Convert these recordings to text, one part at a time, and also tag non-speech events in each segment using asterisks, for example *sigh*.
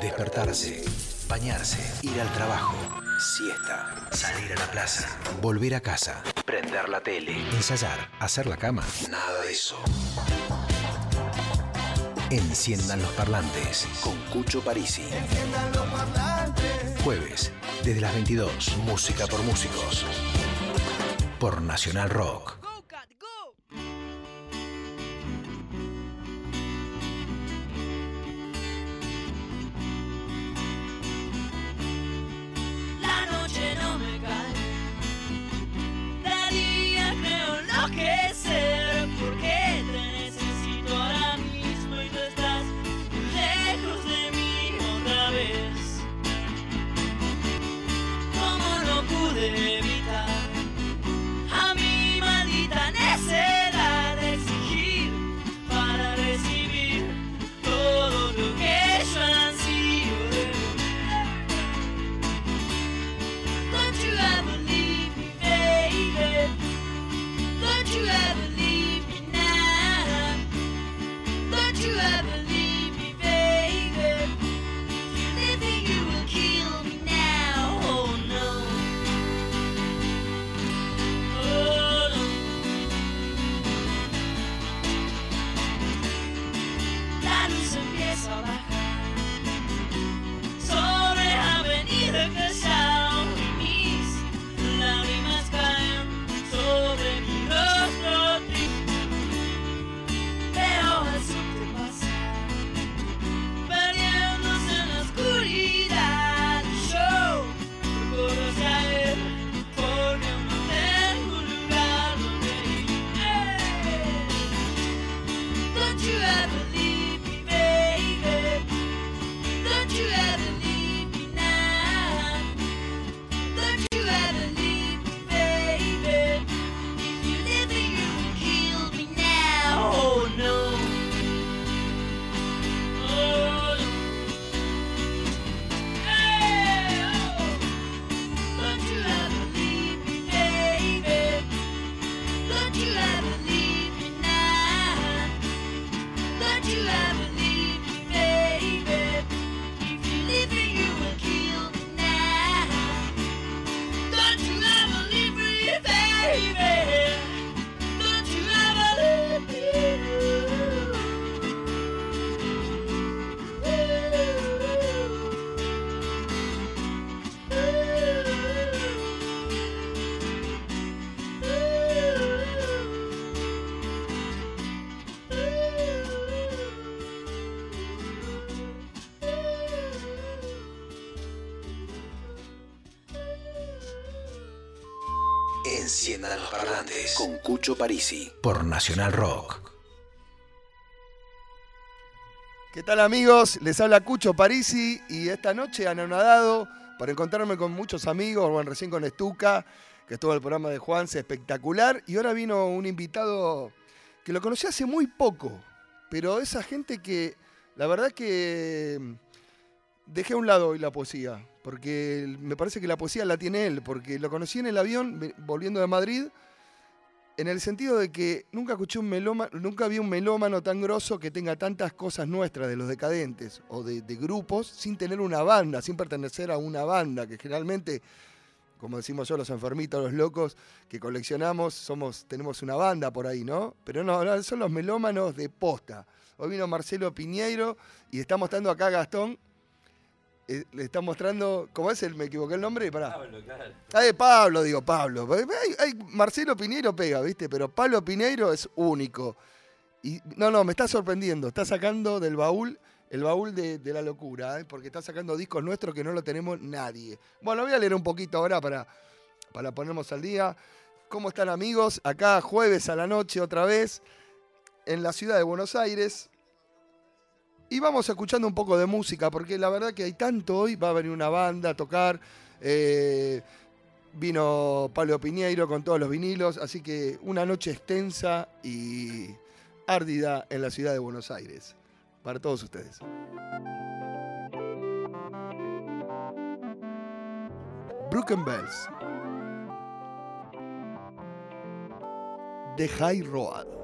despertarse, bañarse, ir al trabajo, siesta, salir a la plaza, volver a casa, prender la tele, ensayar, hacer la cama. Nada de eso. Enciendan los parlantes con Cucho Parisi. Jueves, desde las 22, música por músicos. Por Nacional Rock. Parisi. Por Nacional Rock. ¿Qué tal amigos? Les habla Cucho Parisi y esta noche anonadado para encontrarme con muchos amigos, bueno, recién con Estuca, que estuvo en el programa de Juanse, espectacular, y ahora vino un invitado que lo conocí hace muy poco, pero esa gente que la verdad que mm, dejé a un lado hoy la poesía, porque me parece que la poesía la tiene él, porque lo conocí en el avión volviendo de Madrid, en el sentido de que nunca escuché un melómano, nunca vi un melómano tan grosso que tenga tantas cosas nuestras de los decadentes o de, grupos sin tener una banda, sin pertenecer a una banda, que generalmente, como decimos yo, los enfermitos, los locos que coleccionamos, somos, tenemos una banda por ahí, ¿no? Pero no, no, son los melómanos de posta. Hoy vino Marcelo Piñeiro y está mostrando acá a Gastón. Eh, le está mostrando, ¿cómo es el? Me equivoqué el nombre, pará. Ah, de Pablo, digo, Pablo. Ay, ay, Marcelo Piñeiro pega, ¿viste? Pero Pablo Piñeiro es único. Y no, no, me está sorprendiendo. Está sacando del baúl, el baúl de, de la locura, ¿eh? porque está sacando discos nuestros que no lo tenemos nadie. Bueno, voy a leer un poquito ahora para, para ponernos al día. ¿Cómo están amigos? Acá jueves a la noche otra vez, en la ciudad de Buenos Aires. Y vamos escuchando un poco de música, porque la verdad que hay tanto hoy. Va a venir una banda a tocar. eh, vino Pablo Piñeiro con todos los vinilos. Así que una noche extensa y árdida en la ciudad de Buenos Aires. Para todos ustedes. Broken Bells. The High Road.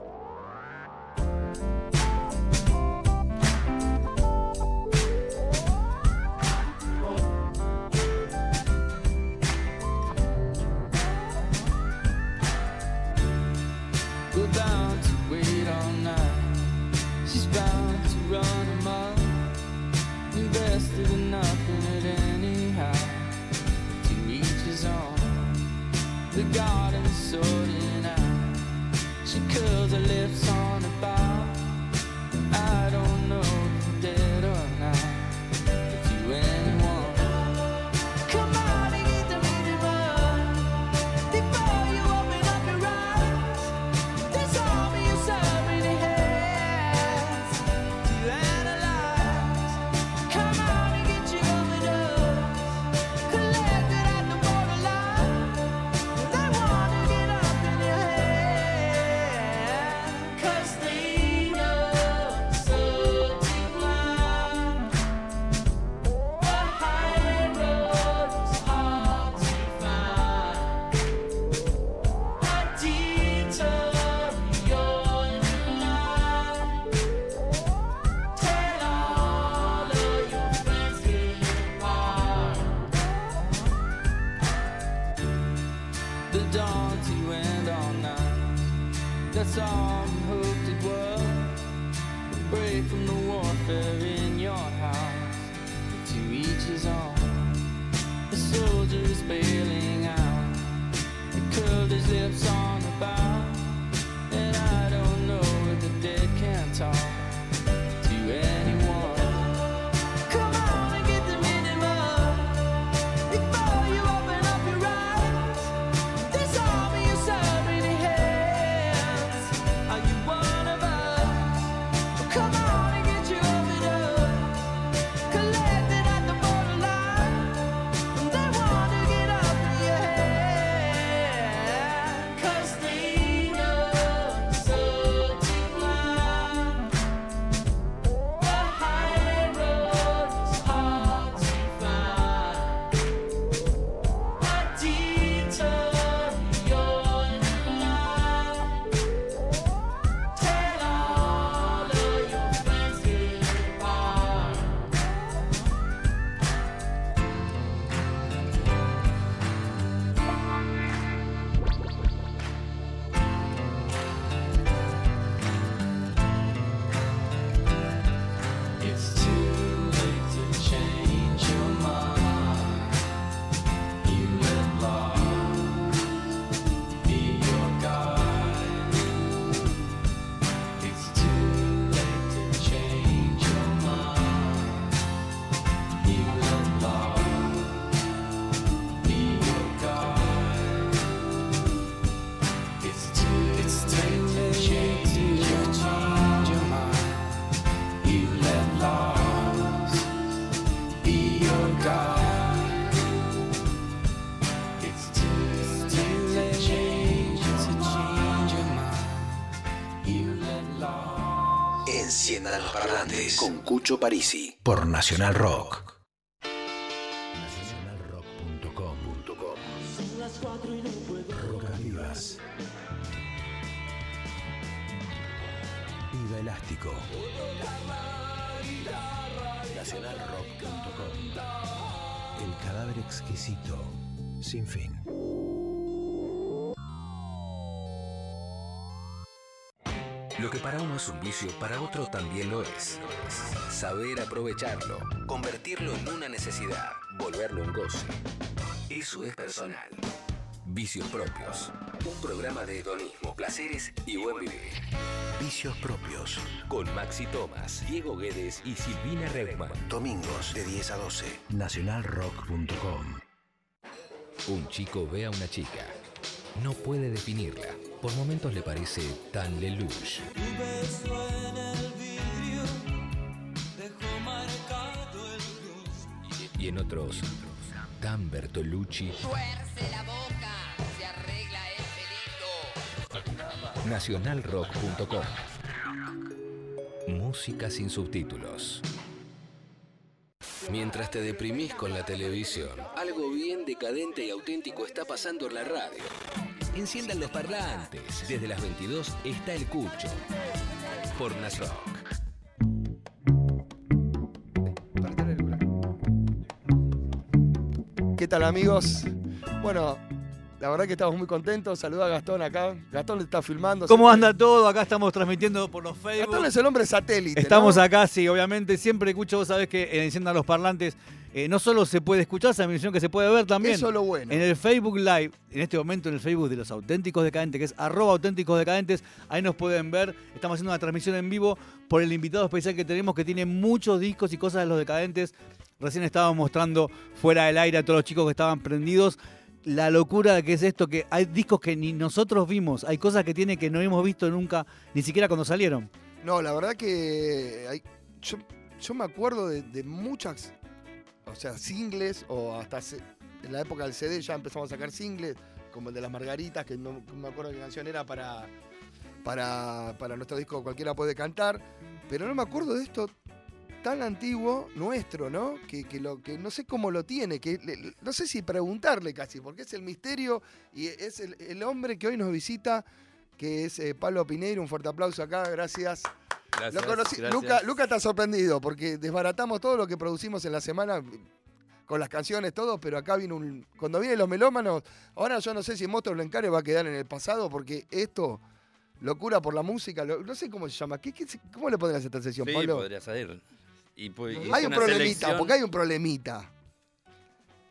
Lucho Parisi por Nacional Rock. convertirlo en una necesidad, volverlo en goce. Eso es personal. Vicios propios. Un programa de hedonismo, placeres y buen vivir. Vicios propios. Con Maxi Tomás, Diego Guedes y Silvina Regman. Domingos de 10 a 12. Nacionalrock.com. Un chico ve a una chica. No puede definirla. Por momentos le parece tan lelouch. Tu beso en el vidrio. y en otros Dan Bertolucci. ¡Tuerce la boca! ¡Se arregla el pelito! Nacionalrock.com Música sin subtítulos. Mientras te deprimís con la televisión, algo bien decadente y auténtico está pasando en la radio. Enciendan los parlantes. Desde las 22 está el cucho. Por Nasrock. ¿Qué tal amigos? Bueno, la verdad que estamos muy contentos. Saluda a Gastón acá. Gastón está filmando. ¿Cómo anda todo? Acá estamos transmitiendo por los Facebook. Gastón es el hombre satélite. Estamos acá, sí, obviamente. Siempre escucho, vos sabés que enciendan los parlantes. Eh, no solo se puede escuchar, sino que se puede ver también. Eso es lo bueno. En el Facebook Live, en este momento en el Facebook de los auténticos decadentes, que es arroba auténticos decadentes, ahí nos pueden ver. Estamos haciendo una transmisión en vivo por el invitado especial que tenemos, que tiene muchos discos y cosas de los decadentes. Recién estábamos mostrando fuera del aire a todos los chicos que estaban prendidos. La locura que es esto, que hay discos que ni nosotros vimos, hay cosas que tiene que no hemos visto nunca, ni siquiera cuando salieron. No, la verdad que yo, yo me acuerdo de, de muchas, o sea, singles, o hasta en la época del CD ya empezamos a sacar singles, como el de las Margaritas, que no, no me acuerdo qué canción era para, para, para nuestro disco Cualquiera puede cantar, pero no me acuerdo de esto tan antiguo nuestro, ¿no? Que, que lo, que no sé cómo lo tiene, que le- no sé si preguntarle casi, porque es el misterio y es el, el hombre que hoy nos visita, que es eh, Pablo Pineiro, un fuerte aplauso acá, gracias. Gracias, Lo conocí- gracias. Luca, Luca está sorprendido porque desbaratamos todo lo que producimos en la semana con las canciones, todo, pero acá viene un. Cuando vienen los melómanos, ahora yo no sé si Monstruos lo encare va a quedar en el pasado porque esto, locura por la música, lo- no sé cómo se llama. ¿Qué, qué se- ¿Cómo le pondrías a esta sesión, Sí, Pablo? podría salir. Y, pu- y es Hay un problemita, selección- porque hay un problemita.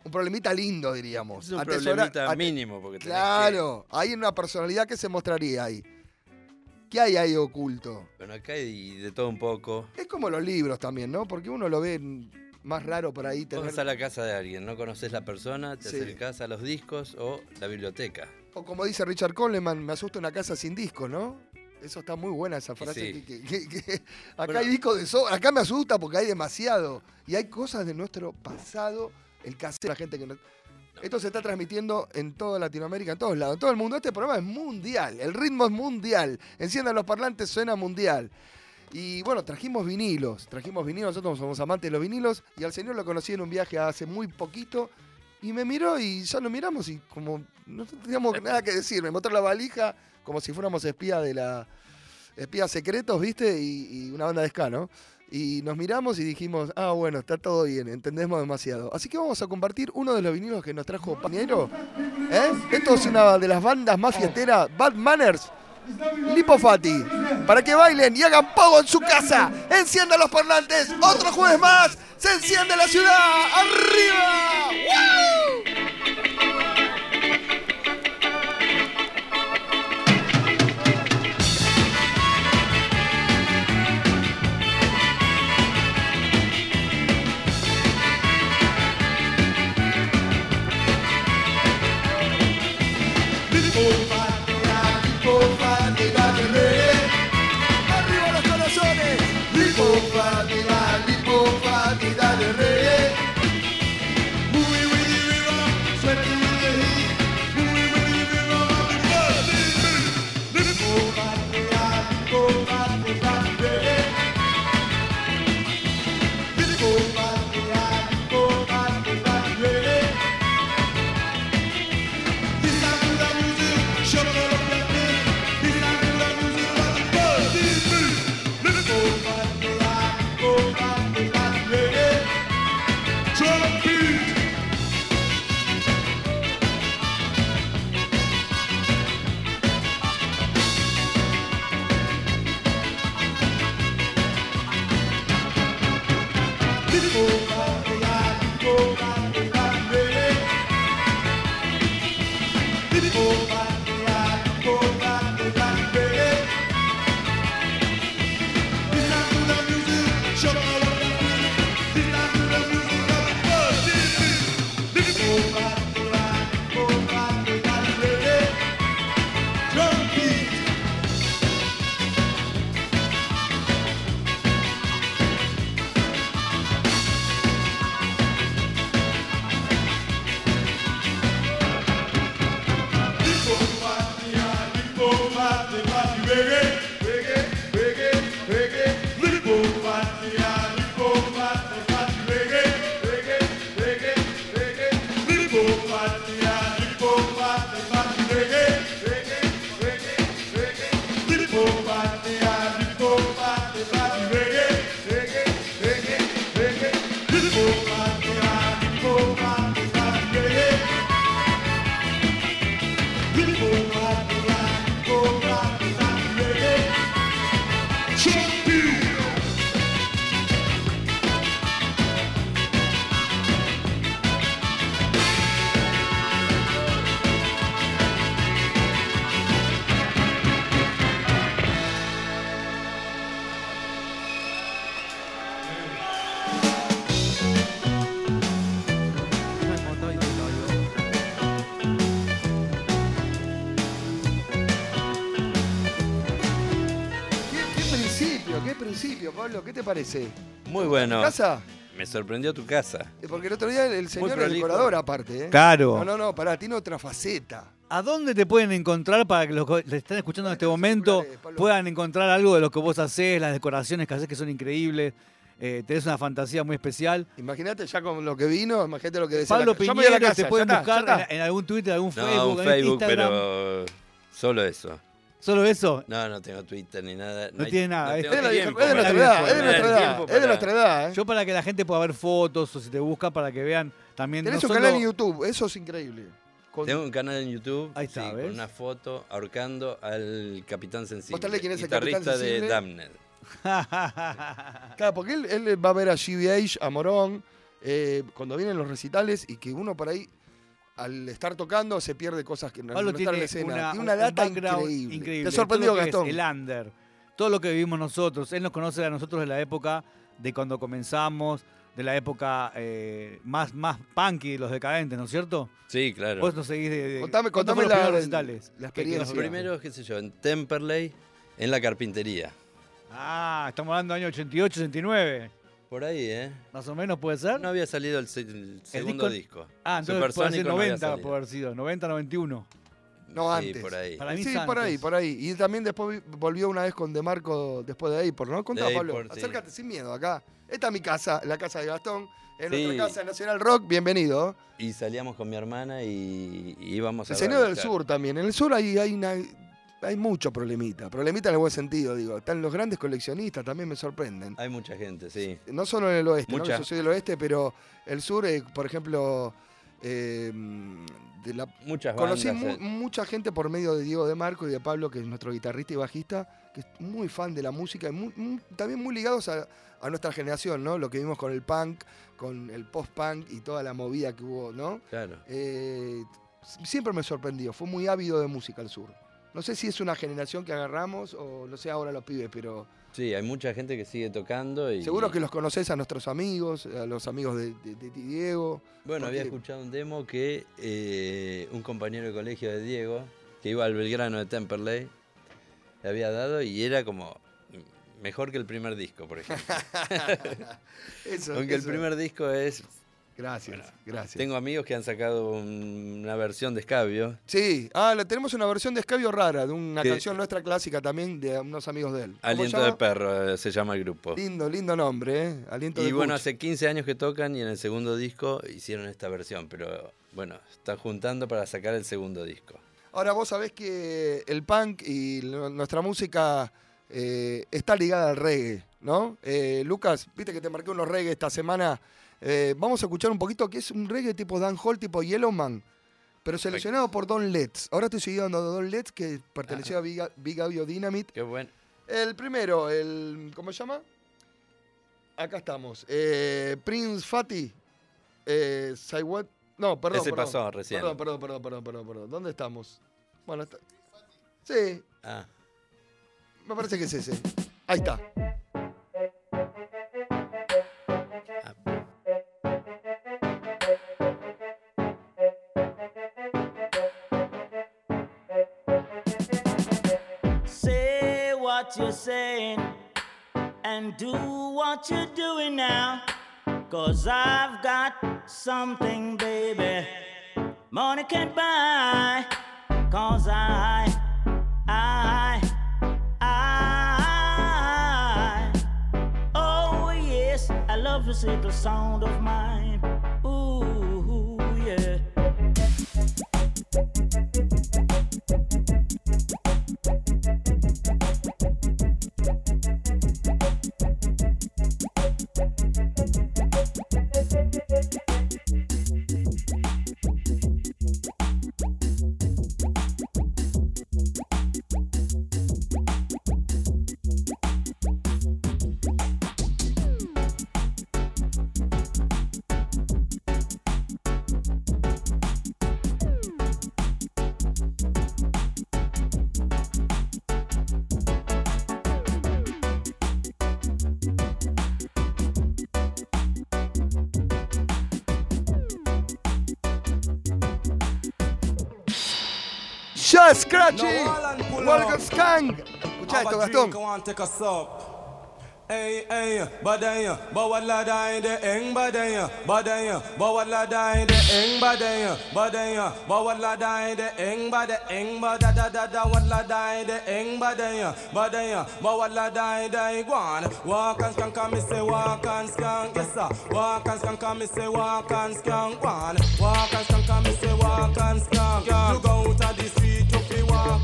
Un problemita lindo, diríamos. Es un problemita mínimo. Porque Claro, hay una personalidad que se mostraría ahí. ¿Qué hay ahí oculto? bueno, acá hay de todo un poco. Es como los libros también, ¿no? Porque uno lo ve más raro por ahí tener. a la casa de alguien, no conoces la persona, te Sí. acercás a los discos o la biblioteca. O como dice Richard Coleman, me asusta una casa sin disco, ¿no? Eso está muy buena esa frase. sí. que- que- que- que- acá Bueno. hay discos de sobra. Acá me asusta porque hay demasiado. Y hay cosas de nuestro pasado, el cassette, la gente que no. Esto se está transmitiendo en toda Latinoamérica, en todos lados, en todo el mundo. Este programa es mundial, el ritmo es mundial. Enciendan los parlantes, suena mundial. Y bueno, trajimos vinilos, trajimos vinilos, nosotros somos amantes de los vinilos. Y al señor lo conocí en un viaje hace muy poquito. Y me miró y ya lo miramos y como no teníamos nada que decir. Me mostró la valija como si fuéramos espía de la. espías secretos, ¿viste? Y, una banda de ska, ¿no? Y nos miramos y dijimos, ah, bueno, está todo bien, entendemos demasiado. Así que vamos a compartir uno de los vinilos que nos trajo Pañero. ¿Eh? Esto es una de las bandas más Bad Manners. Lipo Fati, para que bailen y hagan pago en su casa. Enciendan los parlantes, otro jueves más. Se enciende la ciudad. ¡Arriba! ¡Woo! Parece? Muy bueno. ¿Casa? Me sorprendió tu casa. Eh, Porque el otro día el, señor es decorador aparte, ¿eh? Claro. No, no, no, pará, tiene otra faceta. ¿A dónde te pueden encontrar para que los que te están escuchando en este momento puedan encontrar algo de lo que vos haces, las decoraciones que haces que son increíbles? Eh, tenés una fantasía muy especial. Imagínate ya con lo que vino, imagínate lo que decía. Pablo la- yo me voy a la Piñero casa, te pueden buscar está. en, en algún Twitter, algún No, Facebook, un en Facebook, Instagram. pero solo eso. ¿Solo eso? No, no tengo Twitter ni nada. No hay- tiene nada, es- de, tiempo es de nuestra edad, es de no nuestra edad, es de nuestra edad. ¿eh? Yo para que la gente pueda ver fotos o si te busca para que vean también Tenés no un solo- canal en YouTube, eso es increíble. Con- Tengo un canal en YouTube Ahí está, sí, con una foto ahorcando al Capitán Sensible. Mostrale quién es el guitarrista Capitán Sensible. de Damned. *laughs* Claro, porque él, él va a ver a GBH, a Morón, eh, cuando vienen los recitales y que uno por ahí, al estar tocando, se pierde cosas que no, Pablo no están en tiene la escena. una, tiene una un data background increíble. Te sorprendió, todo lo que es Gastón. El under, todo lo que vivimos nosotros. Él nos conoce a nosotros de la época de cuando comenzamos, de la época eh, más, más punky de los decadentes, ¿no es cierto? Sí, claro. Vos nos seguís de. de Contame, ¿cuántos contame los la, primeros la recitales? Experiencia. los primeros, qué sé yo, en Temperley, en la carpintería. Ah, estamos hablando del año 88, 89. Por ahí, ¿eh? Más o menos puede ser. No había salido el, se- el segundo disco- disco. ah, entonces puede ser Supersónico no había 90, salido. puede haber sido. 90, 91. No, Sí, antes. por ahí. Para mí Sí, por ahí, por ahí. Y también después vi- volvió una vez con De Marco después de Apor, ¿no? Contá, Pablo. Apor, sí. Acércate sin miedo acá. Esta es mi casa, la casa de Gastón. En Sí. nuestra casa Nacional Rock, bienvenido. Y salíamos con mi hermana y, y íbamos a señor del sur también. En el sur hay, hay, una, hay mucho problemita. Problemita en el buen sentido, digo. Están los grandes coleccionistas, también me sorprenden. Hay mucha gente, sí. No solo en el oeste, ¿no? Mucha. yo soy del oeste, pero el sur, eh, por ejemplo, eh, de la, Muchas conocí bandas. mu- eh, mucha gente por medio de Diego de Marco y de Pablo, que es nuestro guitarrista y bajista, que es muy fan de la música y muy- muy- también muy ligados a, a nuestra generación, ¿no? Lo que vimos con el punk, con el post-punk y toda la movida que hubo, ¿no? Claro. Siempre me sorprendió, fue muy ávido de música el sur. No sé si es una generación que agarramos o no sé ahora los pibes, pero Sí, hay mucha gente que sigue tocando y... seguro que los conoces a nuestros amigos, a los amigos de, de- de Diego. Bueno, había escuchado un demo que eh, un compañero de colegio de Diego, que iba al Belgrano de Temperley, le había dado y era como mejor que el primer disco, por ejemplo. *laughs* Eso, Aunque el primer disco es... Gracias, gracias. Tengo amigos que han sacado un- una versión de Escabio. Sí, ah, la- tenemos una versión de Escabio rara, de una Que- canción nuestra clásica también de unos amigos de él. ¿Cómo Aliento de? Perro eh, se llama el grupo. Lindo, lindo nombre, ¿eh? Aliento Y de bueno, hace 15 años que tocan y en el segundo disco hicieron esta versión, pero bueno, están juntando para sacar el segundo disco. Ahora vos sabés que el punk y nuestra música eh, está ligada al reggae, ¿no? Eh, Lucas, viste que te marqué unos reggae esta semana. Eh, vamos a escuchar un poquito que es un reggae tipo Dan Hall, tipo Yellowman, pero seleccionado por Don Letts. Ahora estoy siguiendo a Don Letts, que perteneció a Big, Big Audio Dynamite. Qué bueno. El primero, el. ¿Cómo se llama? Acá estamos. Eh, Prince Fatty. Eh, Saiwat- No, perdón. Ese perdón. pasó recién. Perdón, perdón, perdón, perdón, perdón, perdón. ¿Dónde estamos? Bueno, está- Sí, Ah, me parece que es ese. Ahí está. You're saying and do what you're doing now. Cause I've got something, baby, money can't buy. Cause I, I, I, oh yes, I love this little sound of mine. Ooh, yeah. ¡Ya, Scratchy! No, Alan, pull ¡Walker. Skang! Escuchá esto, Gastón. I want take a sup. Ey, ey, badaya, bawala dai de eng badaya, badaya, bawala dai de eng badaya, badaya, bawala dai de eng bada eng bada da da da wala dai de eng badaya, badaya, bawala dai dai guan. Walk and skank, come say walk and skank, yes sir. Walk and skank, come say walk and skank, guan. Walk and skank, come say walk and skank. You go out of the street, you fi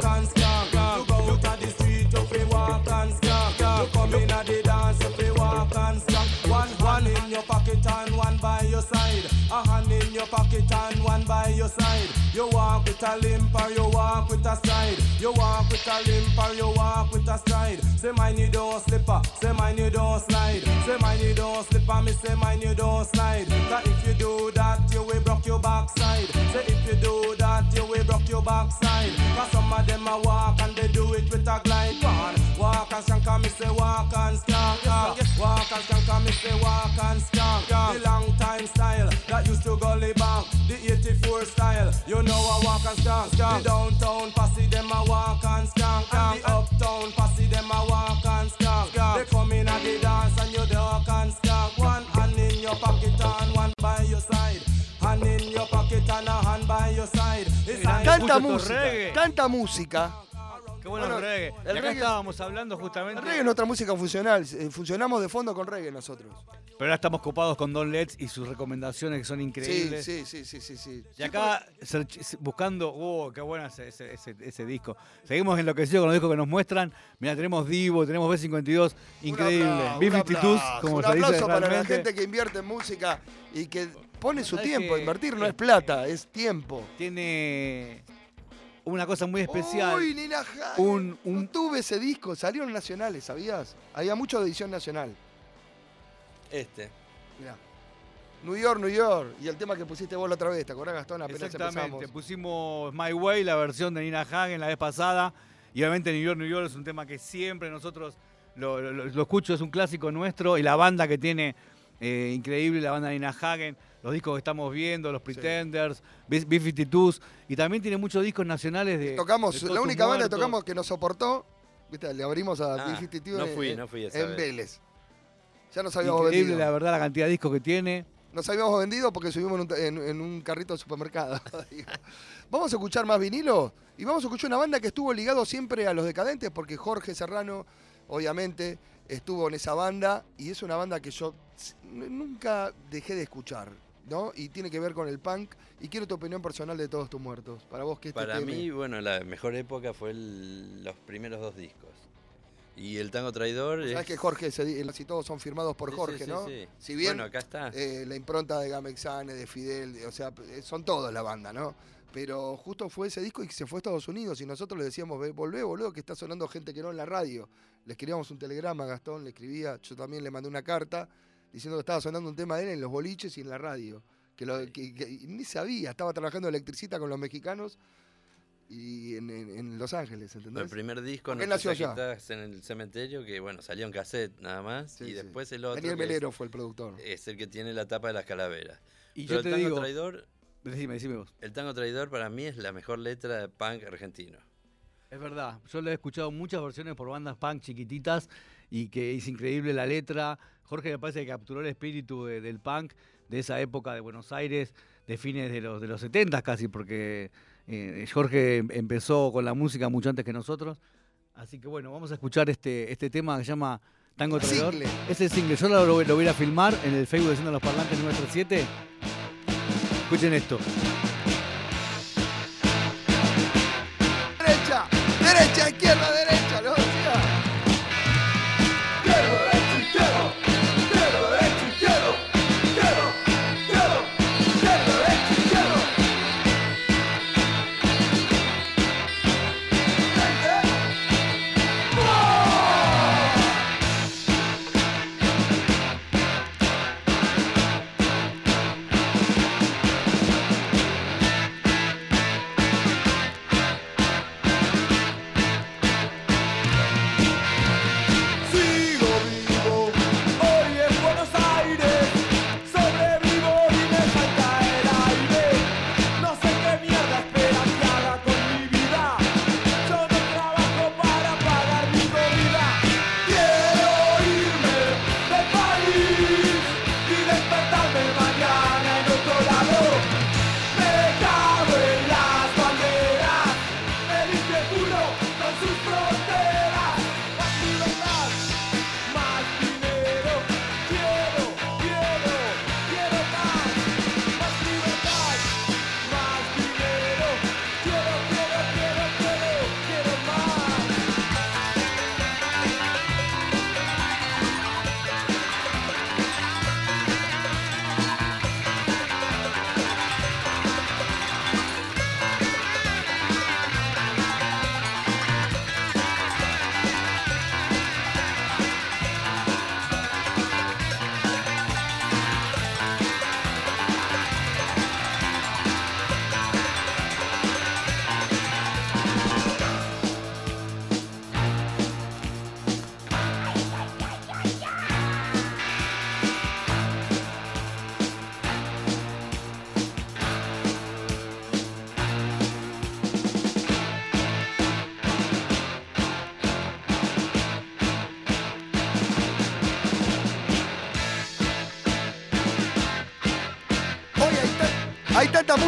walk and. You go out of the street, you fi walk and. Pocket and one by your side. You walk with a limp or you walk with a stride. You walk with a limp or you walk with a stride. Say mine you don't slipper, say mine you don't slide. Say mine you don't slipper, me say mine you don't slide. Cause if you do that, you will broke your backside. Say if you do that, you will broke your backside. Cause some of them a walk and they do it with a glide. One, walk and skank, and me say walk and skank. Walk and skank, and me say walk and skank. The long time style that used to gully back. The 84 style, you know I walk and skank. The downtown posse them a walk and skank. And the uptown posse them a walk and skank. They come in at the dance and you duck and skank. One hand in your pocket and one by your side. Hand in your pocket and a hand by your side. It's Mirá, a- música, tanta música. Bueno, Bueno, el reggae. el acá reggae- estábamos hablando justamente. El reggae es nuestra música funcional. eh, Funcionamos de fondo con reggae nosotros. Pero ahora estamos copados con Don Letts y sus recomendaciones que son increíbles. sí, sí, sí, sí, sí. Y acá buscando, oh, qué bueno ese, ese, ese- ese disco. Seguimos enloquecidos con los discos que nos muestran. Mira, tenemos Divo, tenemos B52, increíble. Un aplauso, un B52, aplauso, como un se dice aplauso para la gente que invierte en música y que pone su ¿Sabes tiempo. que- Invertir no es plata, es tiempo. Tiene una cosa muy especial. Uy, Nina Hagen. Un- un- No tuve ese disco, salieron nacionales, ¿sabías? Había mucho de edición nacional. Este. Mirá. New York, New York. Y el tema que pusiste vos la otra vez, ¿te acordás, Gastón? Apenas Exactamente, empezamos. pusimos My Way, la versión de Nina Hagen la vez pasada. Y obviamente New York, New York es un tema que siempre nosotros lo, lo- lo escucho, es un clásico nuestro. Y la banda que tiene, eh, increíble, la banda de Nina Hagen, los discos que estamos viendo, los Pretenders, B- B-52s. Y también tiene muchos discos nacionales de. Tocamos, de la única banda que tocamos que nos soportó, ¿viste? Le abrimos a Ah, B52 no en- fui, no fui esa en vez. Vélez. Ya nos habíamos Increíble, vendido. la verdad, la cantidad de discos que tiene. Nos habíamos vendido porque subimos en un, en- en un carrito de supermercado. *laughs* vamos a escuchar más vinilo y vamos a escuchar una banda que estuvo ligado siempre a los decadentes porque Jorge Serrano, obviamente, estuvo en esa banda y es una banda que yo nunca dejé de escuchar, ¿no? Y tiene que ver con el punk y quiero tu opinión personal de todos tus muertos. Para vos, ¿qué Para mí, bueno, la mejor época fue el- los primeros dos discos. Y el Tango Traidor Sabes es... que Jorge, se casi todos son firmados por Sí, Jorge, sí, sí, ¿no? sí. Si bien Bueno, acá está. eh, la impronta de Gamexane, de Fidel, de- o sea, eh, son todos la banda, ¿no? Pero justo fue ese disco y se fue a Estados Unidos y nosotros le decíamos, "Ve, volvé, boludo, que está sonando gente que no en la radio. Le escribíamos un telegrama a Gastón, le escribía, yo también le mandé una carta diciendo que estaba sonando un tema de él en los boliches y en la radio. Que, lo, que- que- y ni sabía, estaba trabajando electricista con los mexicanos y en, en- en Los Ángeles, El ¿entendés? primer disco, No saquitas en el cementerio, que bueno, salió en cassette nada más. Sí, y sí. después el otro Daniel es- Melero fue el productor. es, el que tiene la tapa de las calaveras. Y Pero yo te el Tango digo. Traidor, Decime, decime vos. el Tango Traidor para mí es la mejor letra de punk argentino. Es verdad, yo le he escuchado muchas versiones por bandas punk chiquititas y que es increíble la letra. Jorge me parece que capturó el espíritu de- del punk de esa época de Buenos Aires, de fines de los, de los 70 casi, porque eh, Jorge em- empezó con la música mucho antes que nosotros. Así que bueno, vamos a escuchar este, este tema que se llama Tango Traidor. Single. Ese single, yo lo, lo voy a filmar en el Facebook de Siendo los Parlantes 937. Escuchen esto. Derecha, derecha, izquierda, derecha,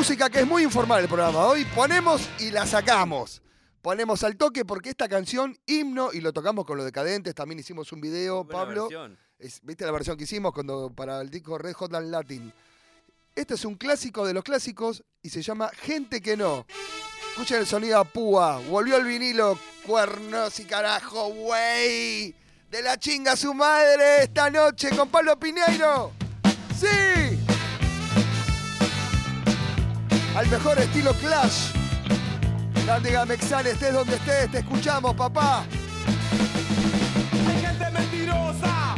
música que es muy informal el programa. Hoy ponemos y la sacamos. Ponemos al toque porque esta canción, himno, y lo tocamos con los decadentes, también hicimos un video, Buena Pablo. versión. Es- ¿Viste la versión que hicimos cuando, para el disco Red Hot and Latin? Este es un clásico de los clásicos y se llama Gente que no. Escuchen el sonido a púa. Volvió el vinilo, cuernos y carajo, güey. De la chinga su madre esta noche con Pablo Piñeiro. ¡Sí! Al mejor estilo Clash. Grande Gamexan, estés donde estés, te escuchamos, papá. Hay gente mentirosa,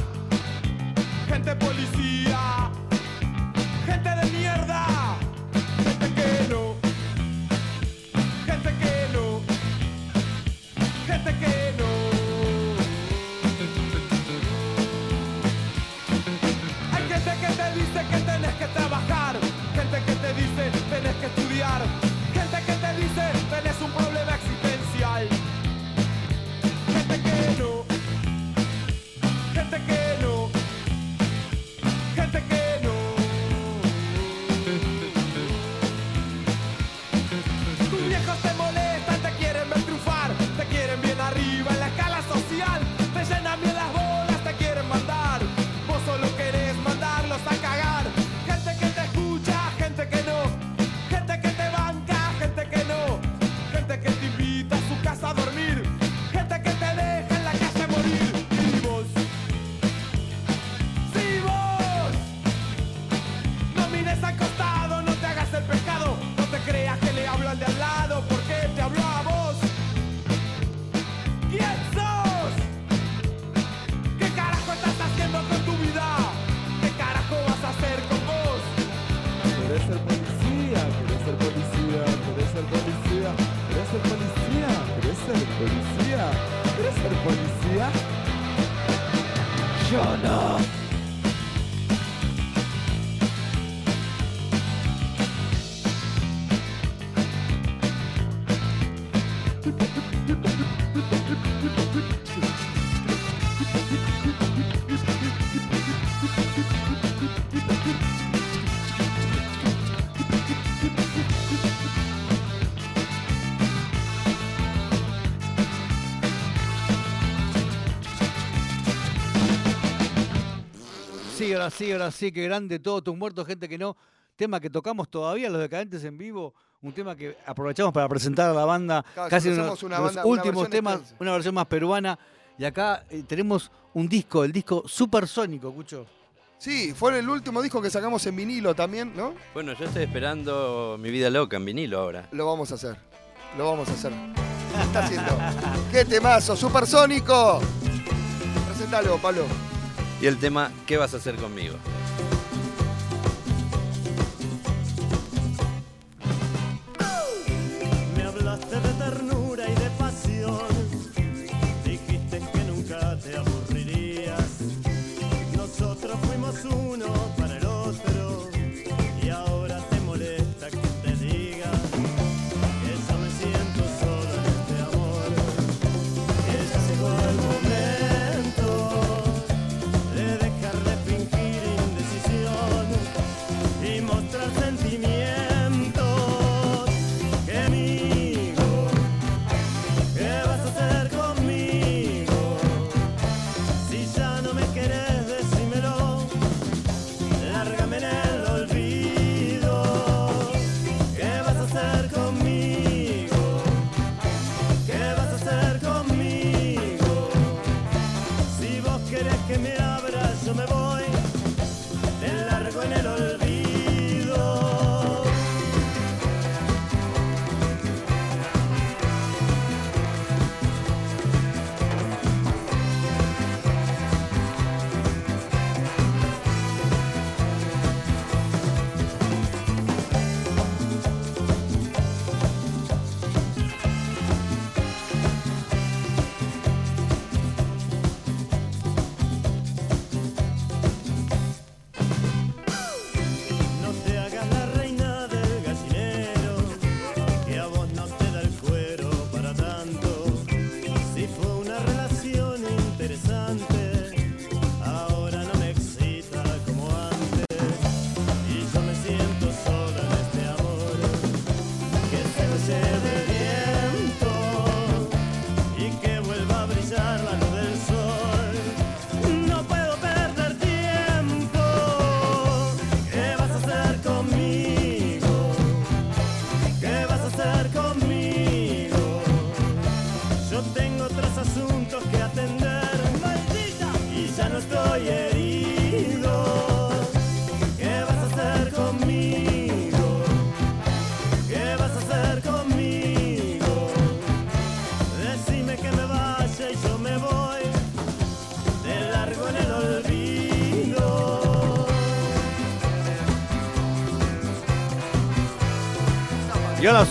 gente policía, gente de mierda, gente que no, gente que no, gente que. Tenés ahora sí, ahora sí, qué grande todo, tus muertos, gente que no. Tema que tocamos todavía, los decadentes en vivo. Un tema que aprovechamos para presentar a la banda. Claro, casi uno una los una últimos versión temas, extensa. una versión más peruana. Y acá eh, tenemos un disco, el disco supersónico, Cucho. Sí, fue el último disco que sacamos en vinilo también, ¿no? Bueno, yo estoy esperando mi vida loca en vinilo ahora. Lo vamos a hacer. Lo vamos a hacer. ¿Qué está haciendo? ¡Qué temazo! ¡Supersónico! Presentalo, Pablo. Y el tema, ¿qué vas a hacer conmigo?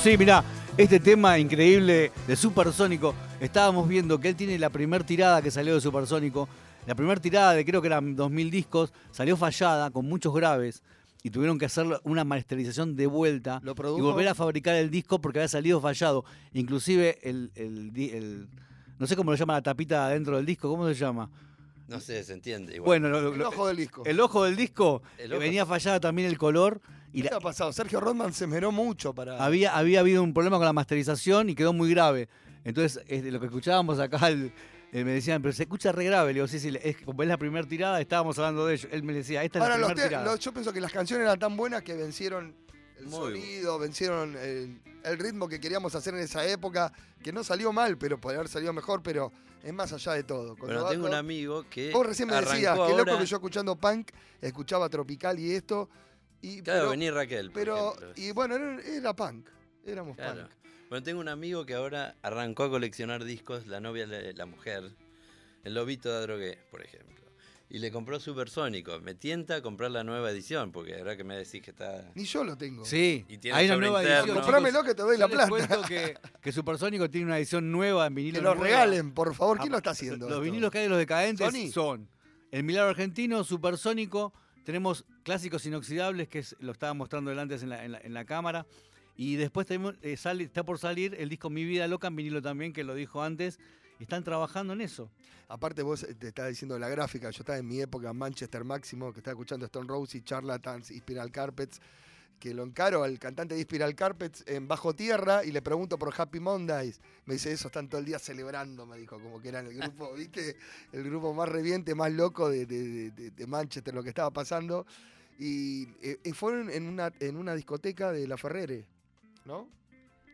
Sí, mirá, este tema increíble de Supersónico. Estábamos viendo que él tiene la primer tirada que salió de Supersónico. La primera tirada de creo que eran 2.000 discos, salió fallada con muchos graves y tuvieron que hacer una masterización de vuelta Lo y volver a fabricar el disco porque había salido fallado. Inclusive el, el no sé cómo lo llama la tapita dentro del disco, ¿cómo se llama? No sé, se entiende. Igual. Bueno, lo- lo- El ojo del disco. el ojo del disco El ojo. venía fallada también el color y ¿Qué la- ha pasado? Sergio Rodman se esmeró mucho para. había, había habido un problema con la masterización y quedó muy grave. Entonces, este, lo que escuchábamos acá, el- eh, me decían, pero se escucha re grave. Le digo, sí, sí, es, como es la primera tirada, estábamos hablando de ello. Él me decía, esta es Ahora, la los primera tirada. los- yo pienso que las canciones eran tan buenas que vencieron el Muy sonido, vencieron el, el ritmo que queríamos hacer en esa época, que no salió mal, pero podría haber salido mejor, pero es más allá de todo. Cuando Bueno, tengo un amigo que. Vos recién me decías, qué loco ahora- que yo escuchando punk escuchaba Tropical y esto. Y, Claro, pero, vení Raquel. por pero- ejemplo. y bueno, era, era punk. Éramos Claro. punk. Bueno, tengo un amigo que ahora arrancó a coleccionar discos, la novia, la, la mujer, el lobito de Adrogué, por ejemplo. Y le compró Supersónico. Me tienta a comprar la nueva edición, porque ahora que me decís que está. Ni yo lo tengo. Sí, Y tiene hay una nueva interno. edición. Comprámelo que te doy Yo la les plata. cuento que, que Supersónico tiene una edición nueva en vinilo. Que nueva. regalen, por favor. ¿Quién lo está haciendo? Los esto? vinilos que hay de los decadentes ¿Sony? son el Milagro Argentino, Supersónico, tenemos clásicos inoxidables, que lo estaba mostrando delante en la, en la- cámara, y después tenemos, eh, está por salir el disco Mi Vida Loca en vinilo también, que lo dijo antes, y están trabajando en eso. Aparte vos eh, te estaba diciendo la gráfica, yo estaba en mi época Manchester Máximo, que estaba escuchando Stone Roses, Charlatans y Spiral Carpets, que lo encaro al cantante de Spiral Carpets en Bajo Tierra y le pregunto por Happy Mondays. Me dice, eso están todo el día celebrando, me dijo, como que eran el grupo, *laughs* ¿viste? El grupo más reviente, más loco de, de- de- de Manchester, lo que estaba pasando. Y eh, eh, fueron en una, en una discoteca de La Ferrere, ¿no?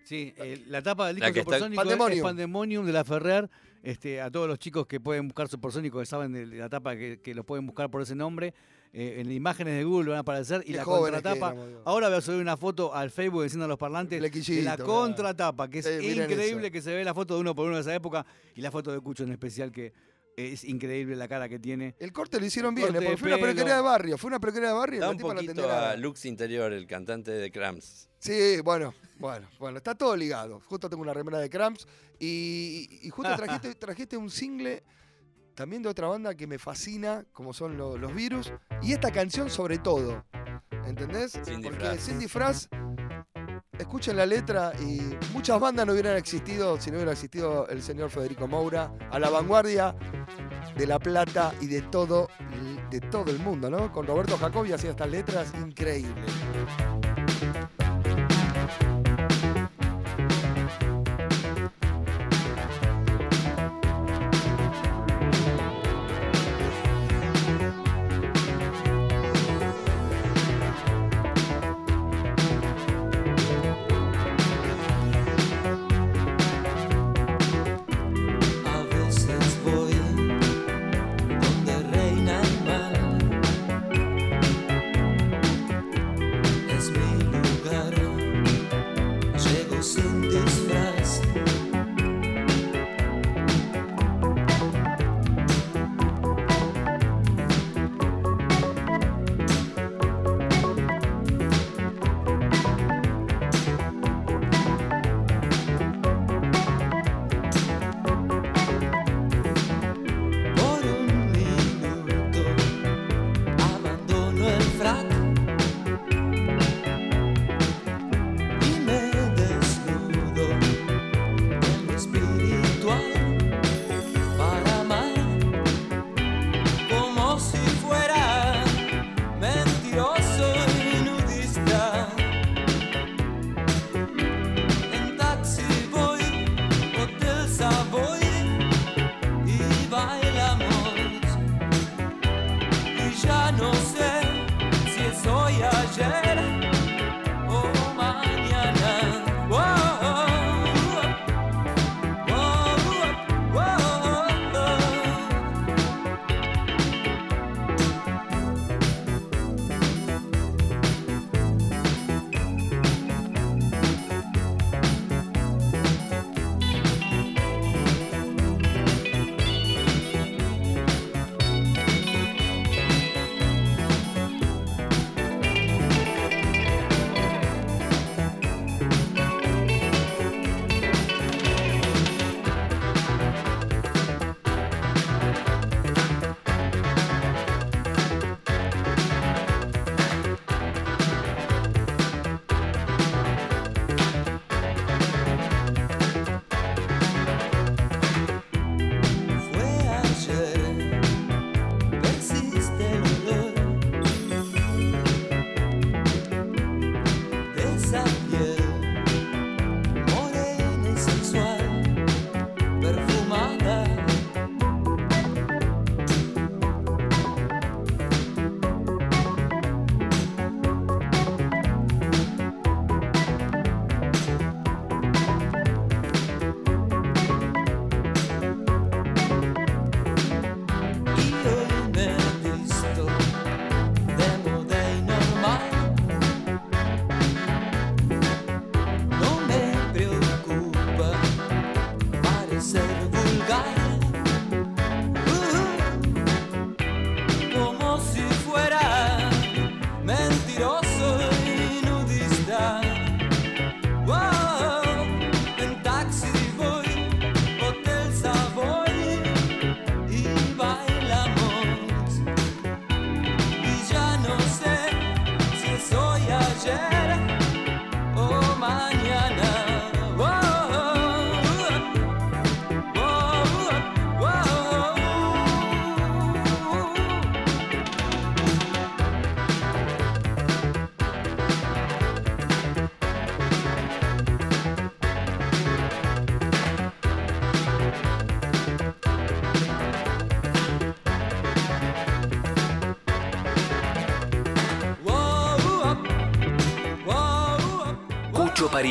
Sí, eh, la tapa del disco Supersónico es- es Pandemonium. Pandemonium de la Ferrer. Este, a todos los chicos que pueden buscar Supersónico, que saben de la tapa, que, que lo pueden buscar por ese nombre, eh, en imágenes de Google van a aparecer. Y Qué la jóvenes que contratapa, éramos, ahora voy a subir una foto al Facebook enciendo los parlantes de la Flequillito, contratapa, que es miren increíble eso. que se ve la foto de uno por uno de esa época y la foto de Cucho en especial, que es increíble la cara que tiene. El corte lo hicieron bien, Corte eh, porque de fue una pelo. peluquería de barrio, fue una peluquería de barrio y Da la un tipa poquito a Lux Interior, el cantante de Cramps. Sí, bueno, bueno, bueno, está todo ligado. Justo tengo una remera de Cramps y, y justo trajiste, *laughs* trajiste un single también de otra banda que me fascina, como son lo- los virus, y esta canción sobre todo. ¿Entendés? Sin Porque disfraz. sin disfraz, escuchen la letra y muchas bandas no hubieran existido si no hubiera existido el señor Federico Moura, a la vanguardia de La Plata y de todo, de todo el mundo, ¿no? Con Roberto Jacobi hacía estas letras increíbles.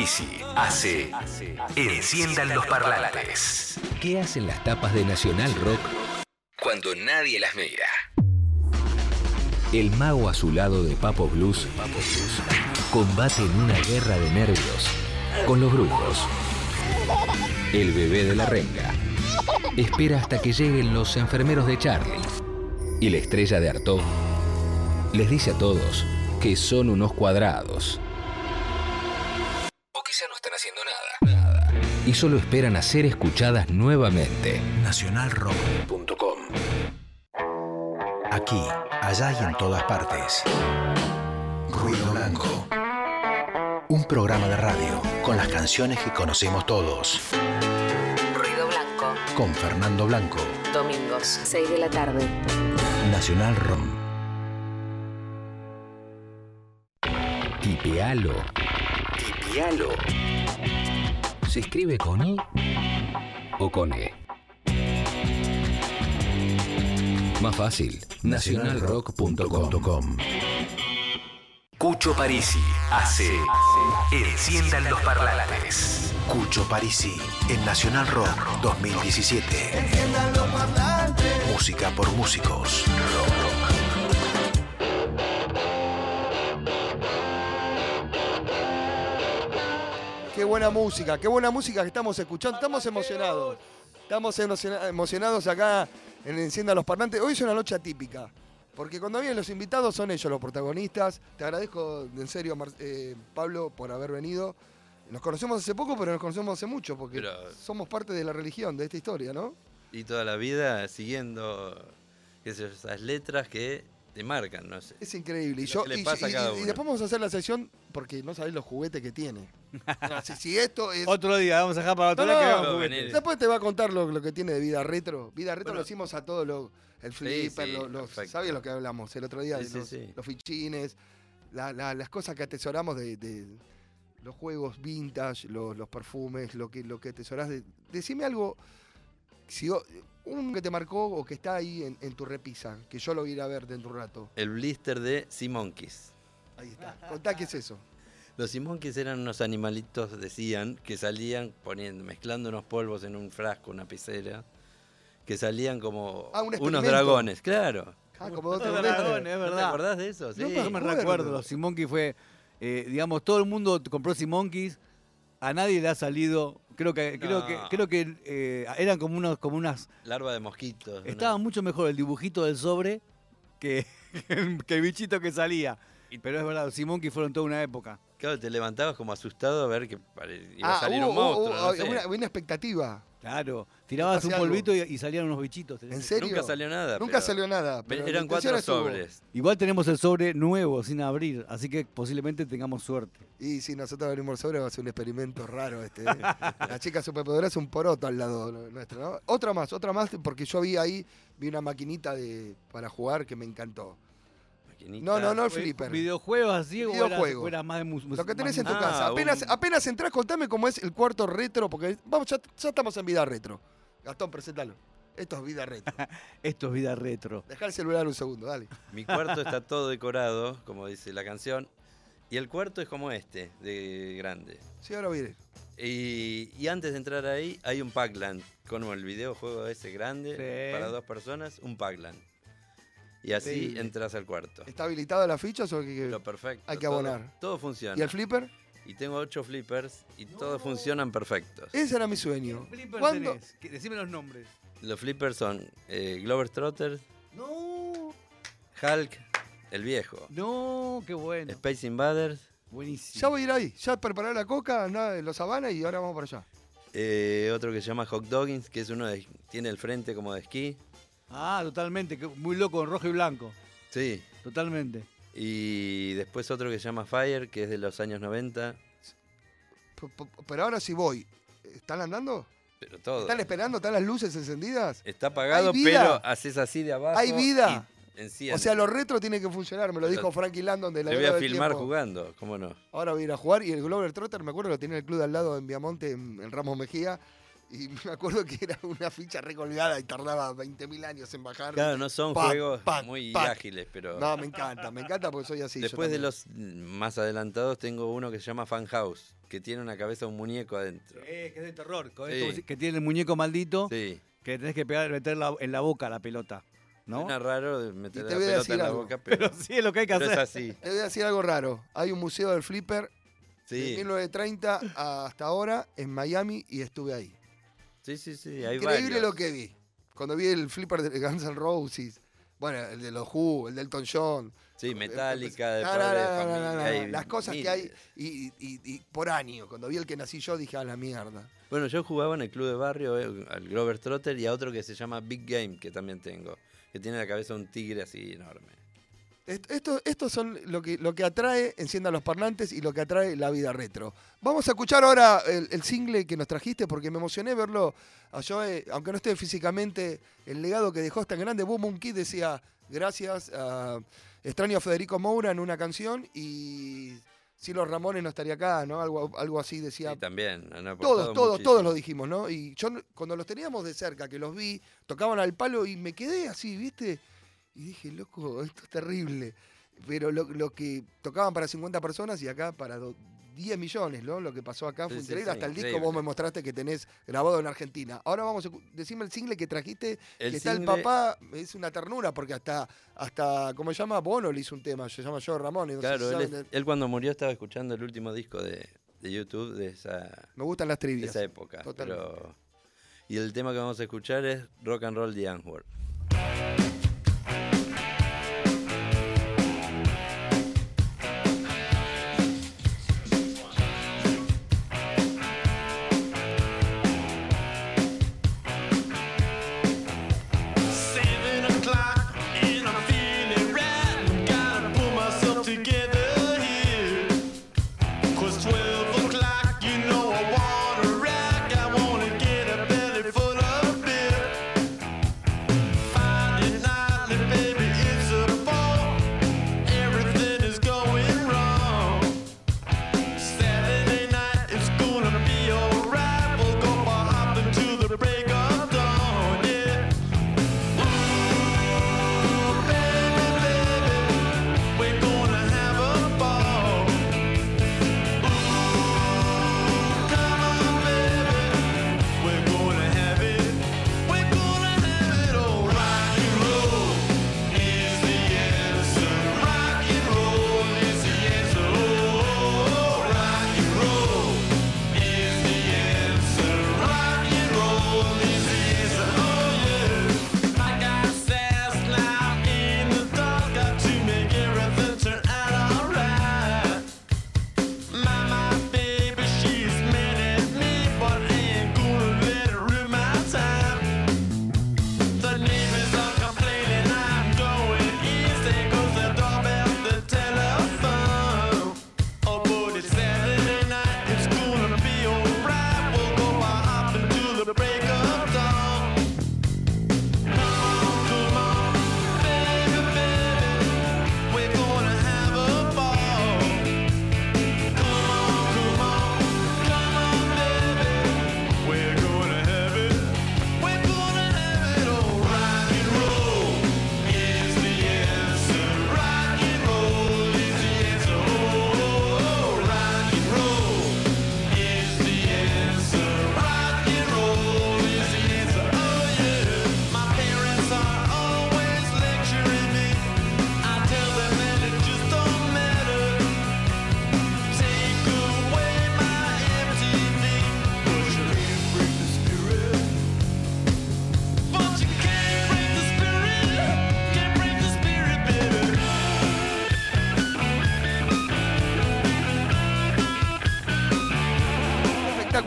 Parisi hace Enciendan los parlantes. ¿Qué hacen las tapas de Nacional Rock cuando nadie las mira? El mago azulado de Papo Blues, combate en una guerra de nervios con los brujos. El bebé de la renga espera hasta que lleguen los enfermeros de Charlie. Y la estrella de Artaud les dice a todos que son unos cuadrados. Y solo esperan a ser escuchadas nuevamente. Nacionalrock.com Aquí, allá y en todas partes. Ruido Blanco. Un programa de radio con las canciones que conocemos todos. Ruido Blanco. Con Fernando Blanco. Domingos, 6 de la tarde. Nacional Rock. Tipealo. Tipealo. ¿Se escribe con I o con E? Más fácil. Nacionalrock.com. Cucho Parisi hace Enciendan los parlantes. Cucho Parisi en Nacional Rock 2017. Música por músicos. Qué buena música, qué buena música que estamos escuchando. Estamos emocionados. Estamos emociona- emocionados acá en Encienda los Parlantes. Hoy es una noche atípica. Porque cuando vienen los invitados son ellos los protagonistas. Te agradezco en serio, Mar- eh, Pablo, por haber venido. Nos conocemos hace poco, pero nos conocemos hace mucho, porque Pero- somos parte de la religión, de esta historia, ¿no? Y toda la vida siguiendo esas letras que te marcan, no sé. Es increíble. Y, yo, y- pasa a y- cada y uno. después vamos a hacer la sesión porque no sabés los juguetes que tiene. No, si, si esto es. Otro día, vamos a dejar para otro No, día. Después te va a contar lo, lo que tiene de vida retro. Vida retro Bueno. lo hicimos a todos los. El flipper, sí, lo- los, perfecto. ¿sabes lo que hablamos el otro día? Sí, los, sí. los fichines, la- la- las cosas que atesoramos de, de los juegos vintage, los, los perfumes, lo que, lo que atesorás. De, decime algo, si, un que te marcó o que está ahí en, en tu repisa, que yo lo voy a ir a ver dentro de un rato. El blister de Sea Monkeys. Ahí está. Contá qué es eso. Los Sea Monkeys eran unos animalitos, decían, que salían poniendo, mezclando unos polvos en un frasco, una pecera, que salían como Ah, un unos dragones, claro. Ah, como dos dragones. dragones, es ¿No te acordás de eso? Sí. No, Yo me recuerdo, los Simonkeys fue, eh, digamos, todo el mundo compró Simonkeys, a nadie le ha salido, creo que, creo que, creo que eh, eran como unos, como unas, Larva de mosquitos. estaba mucho mejor el dibujito del sobre que, *laughs* que el bichito que salía. Pero es verdad, los Simonkeys fueron toda una época. Claro, te levantabas como asustado a ver que iba Ah, a salir hubo- un monstruo. hubo- no sé. una, una expectativa. Claro, tirabas un polvito y, y salían unos bichitos. ¿En serio? Nunca salió nada. Nunca pero- salió nada. pero eran cuatro estuvo. sobres. Igual tenemos el sobre nuevo, sin abrir, así que posiblemente tengamos suerte. Y si nosotros abrimos sobre va a ser un experimento raro este. ¿eh? *laughs* La chica superpoderosa es un poroto al lado nuestro, ¿no? Otra más, otra más, porque yo vi ahí, vi una maquinita de, para jugar que me encantó. Maquinita. No, no, no el Fue flipper. ¿Videojuegos así o era, Videojuegos. o era más de mus- Lo que tenés en tu Ah, casa. Apenas, un- apenas entrás, contame cómo es el cuarto retro, porque vamos, ya, ya estamos en vida retro. Gastón, presentalo. Esto es vida retro. *laughs* Esto es vida retro. Dejá el celular un segundo, dale. Mi cuarto está *laughs* todo decorado, como dice la canción. Y el cuarto es como este, de grande. Sí, ahora viene. Y, y antes de entrar ahí, hay un Pac-Land. Como el videojuego ese grande, Sí. para dos personas, un Pac-Land. Y así Increíble. entras al cuarto. ¿Está habilitada las fichas o que, Lo perfecto. hay que todo- abonar? Todo, funciona. ¿Y el flipper? Y tengo ocho flippers y todos funcionan perfectos. Ese era mi sueño. Flipper ¿Cuándo? tenés? Que- Decime los nombres. Los flippers son eh, Glover Trotter, No, Hulk, el viejo, no, qué bueno. Space Invaders, Buenísimo. Ya voy a ir ahí. Ya preparé la coca, nada de los sabanas y ahora vamos para allá. eh, otro que se llama Hot Doggins, que es uno de, tiene el frente como de esquí. Ah, totalmente. Muy loco, en rojo y blanco. Sí. Totalmente. Y después otro que se llama Fire, que es de los años 90. P- p- Pero ahora sí voy. ¿Están andando? Pero todo. ¿Están esperando? ¿Están las luces encendidas? Está apagado, pero haces así de abajo. ¿Hay vida? enciende. O sea, lo retro tiene que funcionar, me lo Pero dijo Frankie Landon de la Te voy a filmar jugando, ¿cómo no? Ahora voy a ir a jugar y el Glover Trotter, me acuerdo, lo en el club de al lado en Viamonte, en, en Ramos Mejía. Y *laughs* me acuerdo que era una ficha recolgada y tardaba 20.000 años en bajar. Claro, no son Pac, juegos pac, muy pac. ágiles, pero. No, me encanta, me encanta porque soy así. Después de los más adelantados, tengo uno que se llama Fan House, que tiene una cabeza de un muñeco adentro. Eh, que es de terror. Sí. si- Que tiene el muñeco maldito. Sí. Que tenés que pegar, meter la- en la boca la pelota. ¿No? Suena raro de meter la te voy a pelota decir en la algo. boca, *laughs* pero, Pero sí es lo que hay que pero hacer. es así. Te voy a decir algo raro. Hay un museo del flipper de Sí, 1930 hasta ahora en Miami y estuve ahí. Sí, sí, sí, hay Increíble varios. lo que vi. Cuando vi el flipper de Guns N' Roses, bueno, el de los Who, el de Elton John. Sí, Metallica, de No, padre no, de no, no, familia. no, no, hay Las cosas que hay y, y- y por año. Cuando vi el que nací yo dije, a la mierda. Bueno, yo jugaba en el club de barrio, eh, al Grover Trotter y a otro que se llama Big Game, que también tengo, que tiene la cabeza de un tigre así enorme. Est- Esto, estos son lo que, lo que atrae Encienda los Parlantes y lo que atrae la vida retro. Vamos a escuchar ahora el, el single que nos trajiste porque me emocioné verlo a Joe, aunque no esté físicamente, el legado que dejó es tan grande. Boom Boom Kid decía, gracias a extraño a Federico Moura en una canción y si los Ramones no estaría acá, ¿no? Algo, algo así decía. Sí, también. han Todos, todos, muchísimo. todos lo dijimos, ¿no? Y yo cuando los teníamos de cerca, que los vi, tocaban al palo y me quedé así, ¿viste? Y dije, loco, *laughs* esto es terrible. Pero lo, lo que tocaban para 50 personas y acá para do- 10 millones, ¿no? Lo que pasó acá fue Sí, increíble. sí, Hasta el disco vos me mostraste que tenés grabado en Argentina. Ahora vamos a decime el single que trajiste, El que está el single- papá, es una ternura, porque hasta, hasta ¿cómo se llama? Bono le hizo un tema, se llama Joe Ramón. no Claro, él, saben es- de- él cuando murió estaba escuchando el último disco de, de YouTube de esa, Me gustan las de trivias. esa época. Totalmente. Pero, y el tema que vamos a escuchar es Rock and Roll The Antwoord.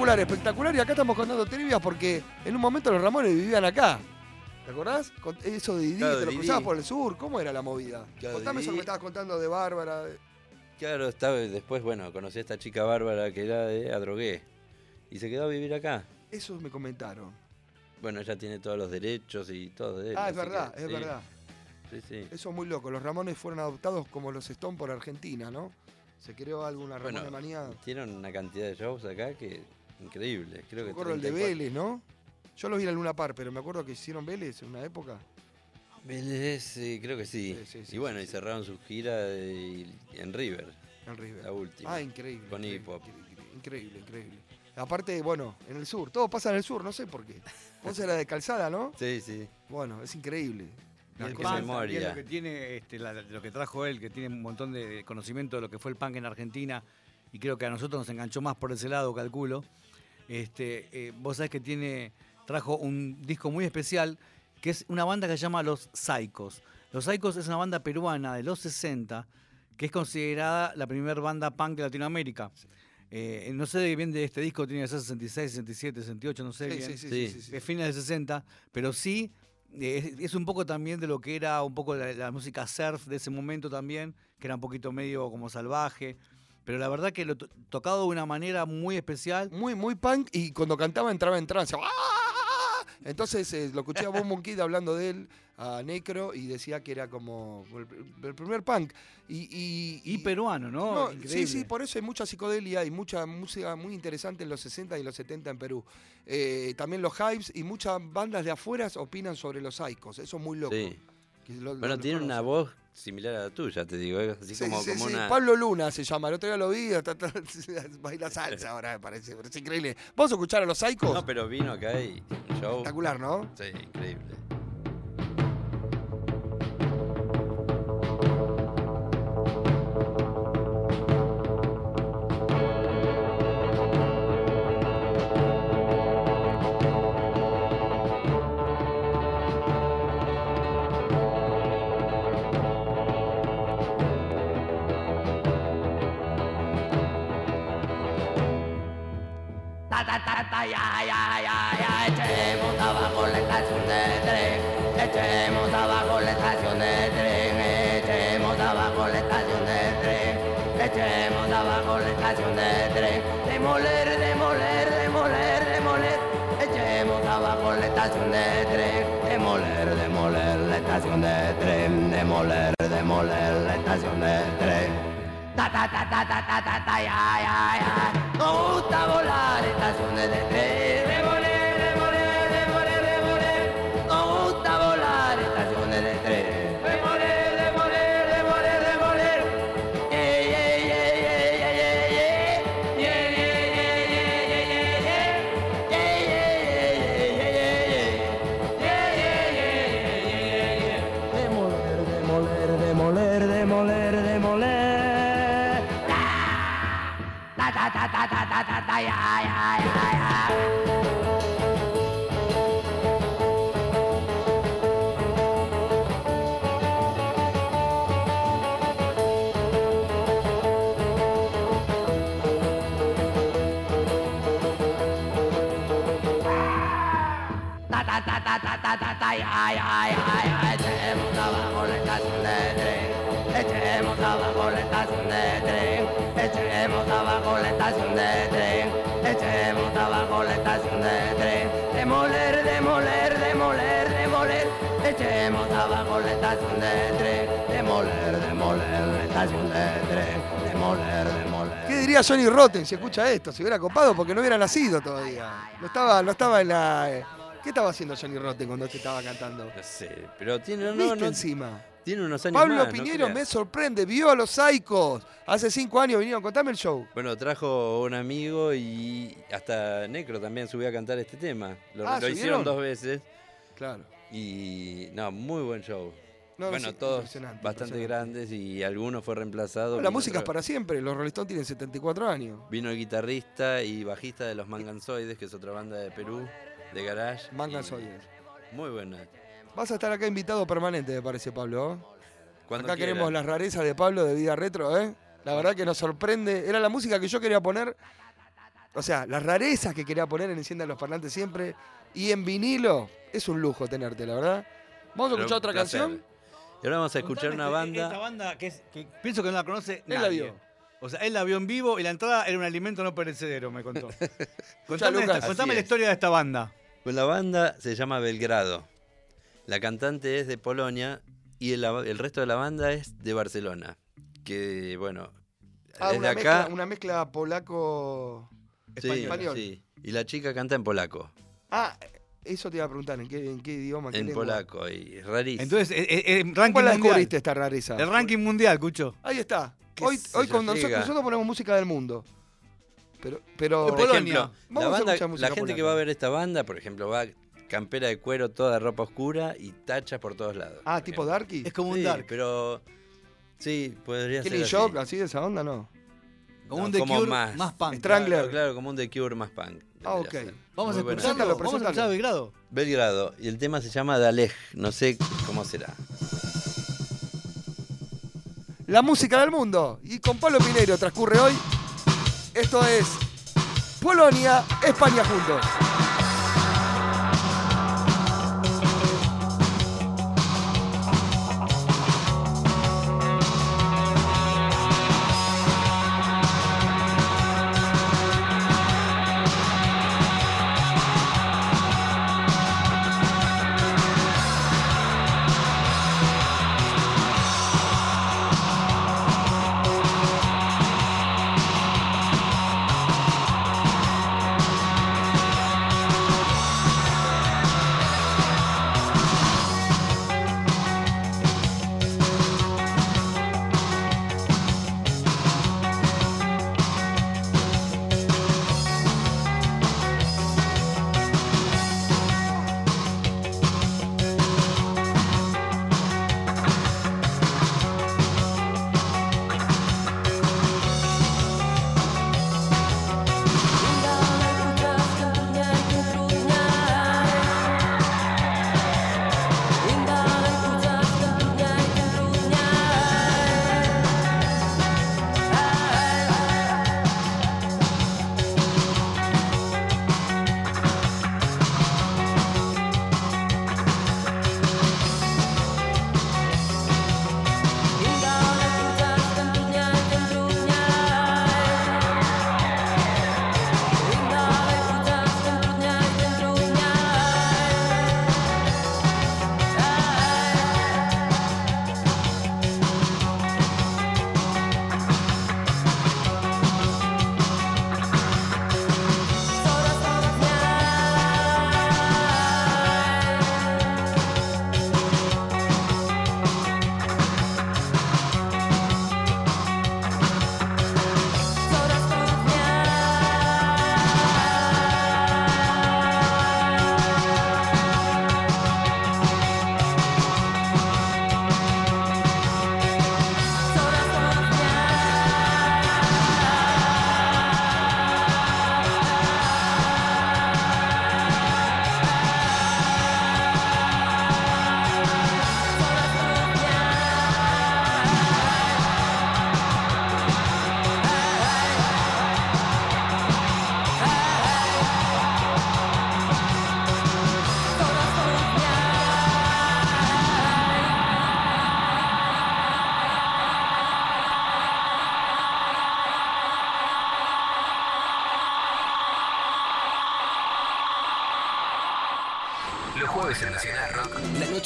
Espectacular, espectacular. Y acá estamos contando trivias porque en un momento los Ramones vivían acá. ¿Te acordás? Con eso de Didi, Claro, te lo Didi. cruzabas por el sur. ¿Cómo era la movida? Claro, Contame eso que me estabas contando de Bárbara. de- Claro, estaba, después, bueno, conocí a esta chica bárbara que era de Adrogué. Y se quedó a vivir acá. Eso me comentaron. Bueno, ella tiene todos los derechos y todo de él. Ah, es verdad, que, es sí, verdad. Sí, sí. Eso es muy loco. Los Ramones fueron adoptados como los Stone por Argentina, ¿no? Se creó alguna Ramone Bueno, manía. tienen una cantidad de shows acá que increíble. Creo Me que acuerdo el de 34. Vélez, ¿no? Yo los vi en el Luna Par, pero me acuerdo que hicieron Vélez en una época. Vélez, creo que sí. Sí, sí, sí, y bueno, sí, y sí. cerraron su gira de- en River. En River. La última. Ah, increíble. Con increíble, hip hop. increíble, Increíble, increíble. Aparte, bueno, en el sur, todo pasa en el sur, no sé por qué. Vos era de calzada, ¿no? *laughs* Sí, sí. Bueno, es increíble. Y cosas- punk memoria. lo que tiene, este, la- lo que trajo él, que tiene un montón de conocimiento de lo que fue el punk en Argentina, y creo que a nosotros nos enganchó más por ese lado, calculo. Este, eh, vos sabés que tiene, trajo un disco muy especial, que es una banda que se llama Los Psychos. Los Psychos es una banda peruana de los 60, que es considerada la primera banda punk de Latinoamérica. Eh, no sé bien de este disco, tiene que ser 66, 67, 68, no sé Sí, bien. sí, sí, Sí. sí, sí, sí. Es fines de 60, pero sí eh, es, es un poco también de lo que era un poco la, la música surf de ese momento también, que era un poquito medio como salvaje. Pero la verdad que lo to- tocado de una manera muy especial. Muy, muy punk y cuando cantaba entraba en trance. ¡Ah! Entonces eh, lo escuché a Bob Monkey hablando de él, a Necro, y decía que era como el, el primer punk. Y, y, Y peruano, ¿no? No, sí, sí, por eso hay mucha psicodelia y mucha música muy interesante en los 60 y los 70 en Perú. Eh, también los hypes y muchas bandas de afuera opinan sobre los psychos. Eso es muy loco. Sí. Lo- Bueno, lo- tiene lo una voz similar a la tuya, te digo. ¿eh? Así Sí, como, sí, como sí, una. Pablo Luna se llama. El otro día lo vi, está- está- *laughs* baila salsa ahora, me parece. Pero es increíble. ¿Vamos a escuchar a los psychos? No, pero vino acá y show. Espectacular, ¿no? Sí, increíble. Ta ya ya ya ya echemos abajo la estación de tren, echemos abajo la estación de tren, echemos abajo la estación de tren, echemos abajo la estación de tren, demoler, demoler, demoler, demoler, echemos abajo la estación de tren, demoler, demoler la estación de tren, demoler, demoler la estación de tren. Ta ta ta ta ta ta ta ta ya ya ya. Nos gusta volar estaciones de tren. Ta ta ta ya ya ya ya. Ta ta ta ta Echemos abajo la estación de tren. Echemos abajo la estación de tren. Echemos abajo la estación de tren. Demoler, demoler, demoler, demoler. Echemos abajo la estación de tren. Demoler, demoler la estación de tren. Demoler, demoler. ¿Qué diría Johnny Rotten si escucha esto? Se hubiera copado porque no hubiera nacido todavía. No estaba, no estaba en la. eh, ¿Qué estaba haciendo Johnny Rotten cuando te estaba cantando? No sé, pero tiene, no, ¿Viste no, encima? Tiene unos años Pablo más, Piñero me sorprende, vio a los Psychos. Hace cinco años vinieron, contame el show. Bueno, trajo un amigo y hasta Necro también subió a cantar este tema. Lo, Ah, hicieron dos veces Claro. y no, muy buen show. No, bueno, sí, todos impresionante, bastante impresionante. grandes y alguno fue reemplazado. la música es para siempre, los Rolling Stones tienen 74 años. Vino el guitarrista y bajista de los Manganzoides, que es otra banda de Perú, de garage. Manganzoides. Muy buena. Vas a estar acá invitado permanente, me parece, Pablo. ¿eh? Cuando acá queremos las rarezas de Pablo de Vida Retro, ¿eh? La verdad que nos sorprende. Era la música que yo quería poner. O sea, las rarezas que quería poner en Encienda los Parlantes siempre. Y en vinilo, es un lujo tenerte, la verdad. Vamos a Pero escuchar otra placer. canción. Y ahora vamos a escuchar Contame una banda. Esta banda que, es, que pienso que no la conoce Él la nadie. vio. O sea, él la vio en vivo y la entrada era un alimento no perecedero, me contó. *laughs* contame Lucas. esta- contame Así la historia de esta banda. Pues la banda se llama Belgrado. La cantante es de Polonia y el, el resto de la banda es de Barcelona. Que, bueno, Ah, desde una, acá. mezcla, una mezcla polaco. Sí, Español. sí. Y la chica canta en polaco. Ah, eso te iba a preguntar, ¿en qué, en qué idioma? En polaco, y es rarísimo. Entonces, eh, eh, eh, ranking ¿Cuál la mundial. descubriste esta rareza? El ranking mundial, Cucho. Ahí está. ¿Qué Hoy, hoy con nosotros, ponemos música del mundo. Pero, pero Por ejemplo, la, Vamos a banda- la gente que va a ver esta banda, por ejemplo, va campera de cuero, toda ropa oscura y tachas por todos lados. Ah, tipo Darky. Es como un dark. pero sí, podría ser Killing. Shock, así de esa onda, ¿no. Como No, un The como Cure más. más, punk. Strangler. Claro, claro, como un The Cure más punk. Ah, ok. ser. Vamos a Muy escucharlo. Vamos a escuchar a Belgrado. Belgrado. Y el tema se llama Daleg. No sé cómo será. La música del mundo. Y con Pablo Pineiro transcurre hoy. Esto es Polonia, España juntos.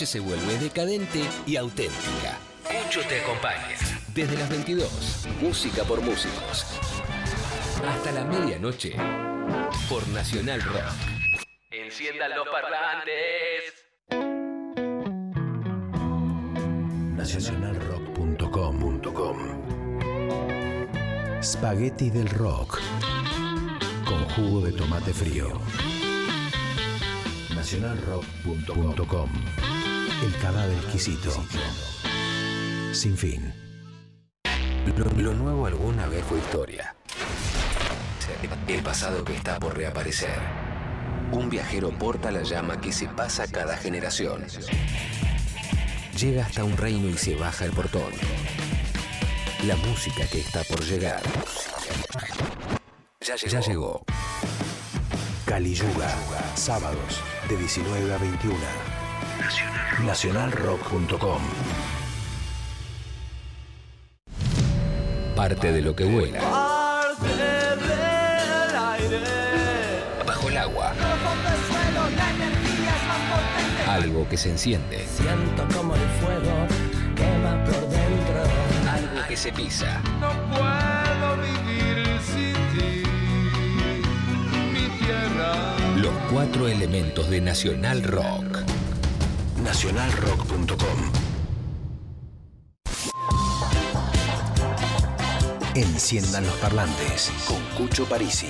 Se vuelve decadente y auténtica. Mucho te acompaña. Desde las 22, música por músicos. Hasta la medianoche, por Nacional Rock. Enciendan los parlantes. nacionalrock.com.com Spaghetti del rock con jugo de tomate frío. nacionalrock.com El cadáver exquisito. Sin fin. Lo, lo nuevo alguna vez fue historia. El pasado que está por reaparecer. Un viajero porta la llama que se pasa cada generación. Llega hasta un reino y se baja el portón. La música que está por llegar. Ya llegó. Ya llegó. Cali Yuga, sábados de 19 a 21. Nacionalrock.com Parte de lo que vuela. Parte del aire. Bajo el agua. Algo que se enciende. Siento como el fuego quema por dentro. Algo que se pisa. No puedo vivir sin ti. cuatro elementos de Nacional Rock. Nacionalrock.com Enciendan los parlantes con Cucho Parisi.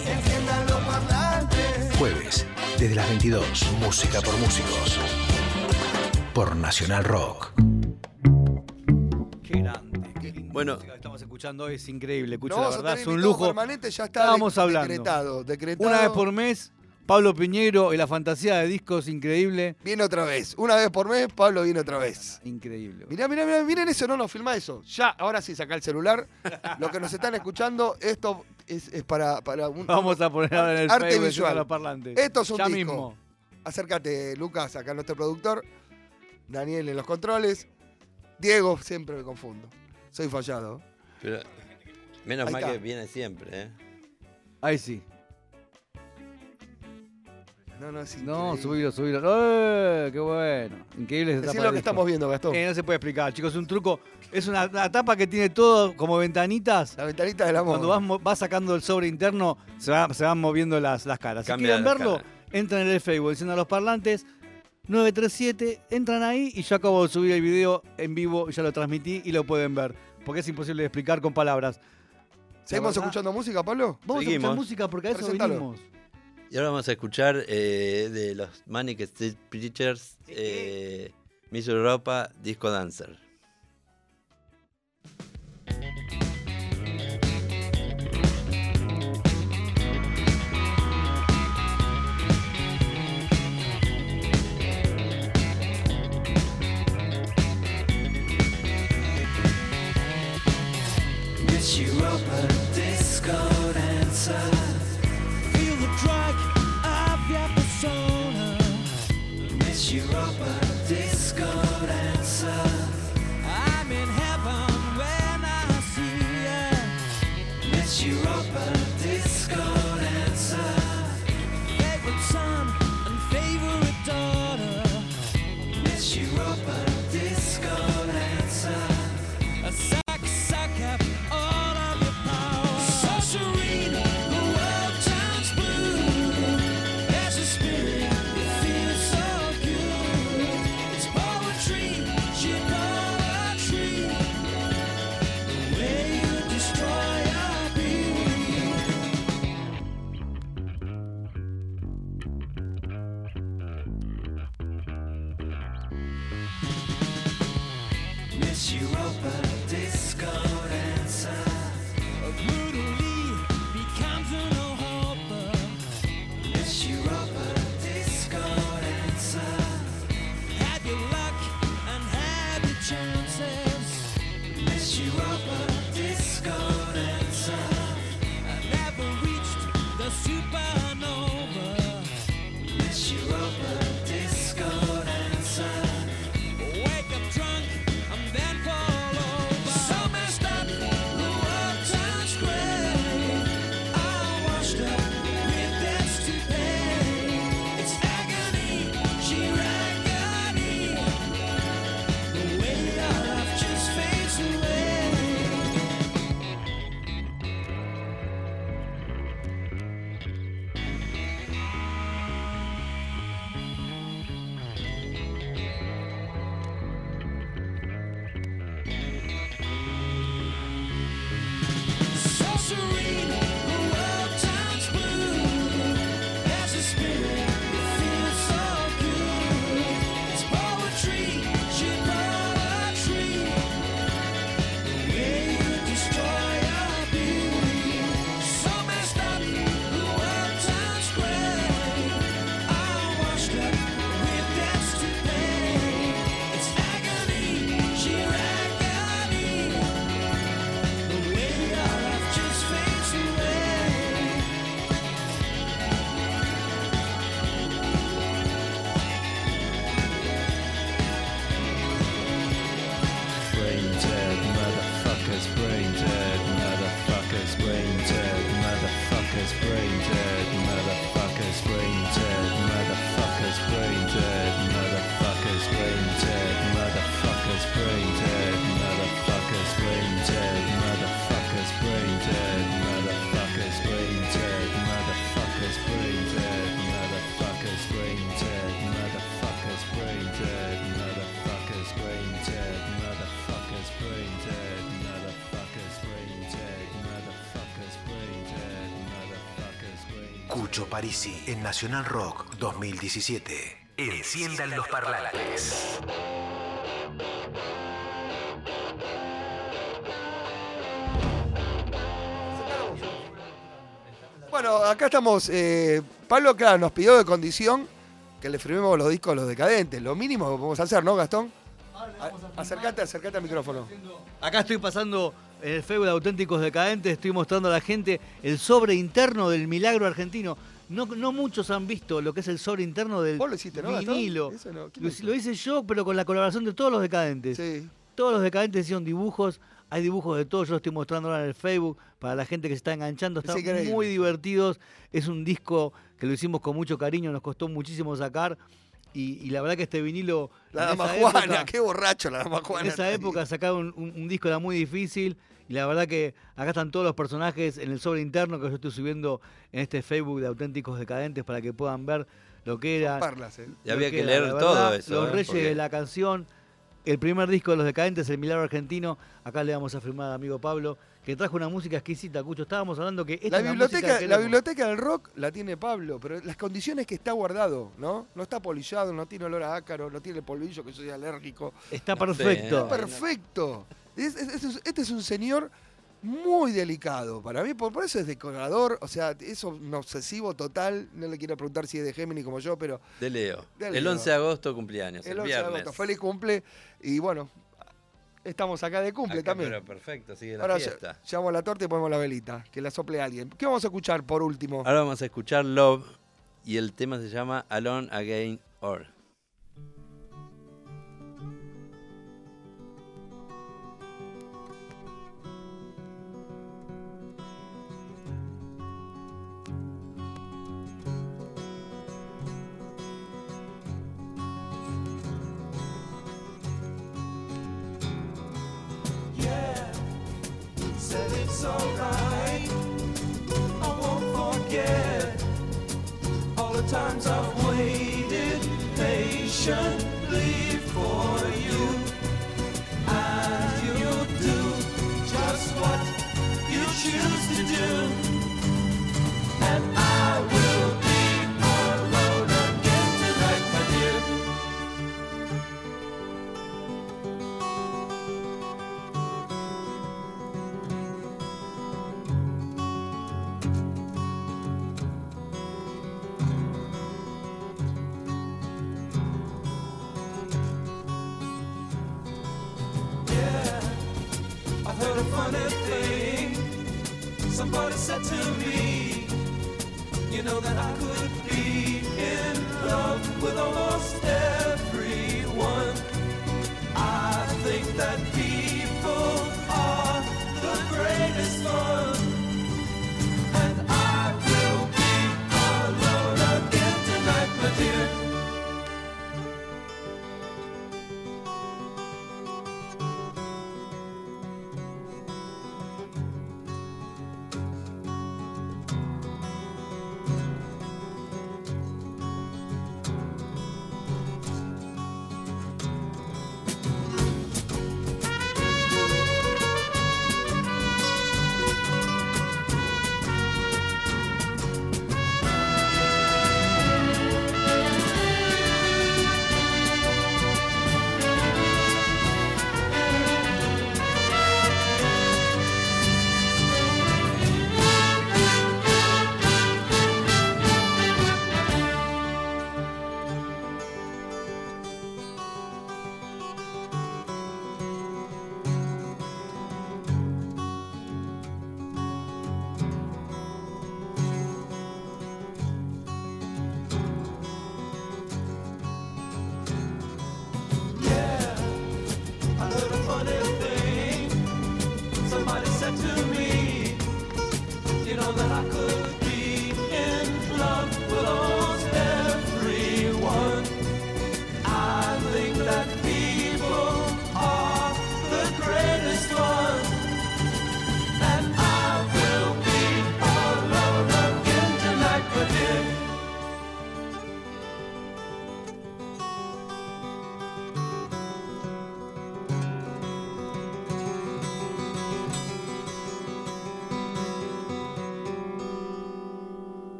Jueves, desde las 22, música por músicos. Por Nacional Rock. Qué grande, qué linda Bueno. música que estamos escuchando hoy es increíble, Cucho, No la verdad es un lujo. permanente, ya está Estábamos de- hablando. decretado, decretado. Una vez por mes, Pablo Piñeiro y la fantasía de discos increíble. Viene otra vez. Una vez por mes, Pablo viene otra vez. Increíble. Mirá, mirá, mirá, miren eso, no, no, filma eso. Ya, ahora sí, saca el celular. *laughs* Lo que nos están escuchando, esto es, es para, para un Vamos a poner ahora en el arte Facebook visual. de los parlantes. Esto es un Ya disco. mismo. Acércate, Lucas, acá nuestro productor. Daniel en los controles. Diego, siempre me confundo. Soy fallado. Pero menos Ahí mal está. que viene siempre, ¿eh? Ahí sí. No, no, es No, subilo, subilo. ¡Eh! ¡Qué bueno! Increíble esa lo que disco. estamos viendo, Gastón. Eh, no se puede explicar, chicos. Es un truco. Es una, una tapa que tiene todo como ventanitas. La ventanita del amor. Cuando vas, vas sacando el sobre interno, se, va- se van moviendo las, las caras. Si quieren verlo, cara. entran en el Facebook, enciendan los parlantes. 937, entran ahí y yo acabo de subir el video en vivo, ya lo transmití y lo pueden ver. Porque es imposible de explicar con palabras. ¿Seguimos escuchando música, Pablo? Vamos a Seguimos. escuchar música porque a eso Presentalo. venimos. Y ahora vamos a escuchar eh, de los Manic Street Preachers, eh, Miss Europa, Disco Dancer. Miss Europa disco dancer. Parisi en Nacional Rock 2017. Enciendan los parlantes. Bueno, acá estamos. eh, Pablo, claro, nos pidió de condición que le firmemos los discos a los decadentes. Lo mínimo que podemos hacer, ¿no, Gastón? A- Acércate, acércate al micrófono. Acá estoy pasando en el Facebook de Auténticos Decadentes, estoy mostrando a la gente el sobre interno del milagro argentino. No, no muchos han visto lo que es el sobre interno del Vos lo hiciste, ¿no, vinilo. Eso no, ¿quién Lo, hice yo, pero con la colaboración de todos los decadentes. Todos los decadentes hicieron dibujos. Hay dibujos de todos, yo lo estoy mostrando ahora en el Facebook para la gente que se está enganchando. Es Están muy divertidos. Es un disco que lo hicimos con mucho cariño, nos costó muchísimo sacar. Y, y la verdad que este vinilo. La dama Juana, época- qué borracho la dama Juana. en esa época sacar un, un- un disco era muy difícil y la verdad que acá están todos los personajes en el sobre interno que yo estoy subiendo en este Facebook de auténticos decadentes para que puedan ver lo que era. Parlas, ¿eh? Y había que leer la todo verdad, eso, Los ¿eh? Reyes de la canción, el primer disco de los decadentes, El Milagro Argentino. Acá le vamos a firmar al amigo Pablo que trajo una música exquisita, Cucho. Estábamos hablando que esta La es la música biblioteca, que la biblioteca del rock la tiene Pablo, pero las condiciones que está guardado, ¿no? No está polillado, no tiene olor a ácaro, no tiene polvillo que soy alérgico. Está perfecto. Está perfecto. Este es un señor muy delicado para mí, por, por eso es decorador, o sea, es un obsesivo total. No le quiero preguntar si es de Géminis como yo, pero De Leo. De el Leo. 11 de agosto cumpleaños, el, el 11 de agosto. Feliz cumple y bueno, estamos acá de cumple Acá, también. Pero perfecto, sigue la Ahora fiesta. ll- llevamos la torta y ponemos la velita, que la sople alguien. ¿Qué vamos a escuchar por último? Ahora vamos a escuchar Love y el tema se llama Alone Again Or. Alright. I won't forget all the times I've waited patiently for you.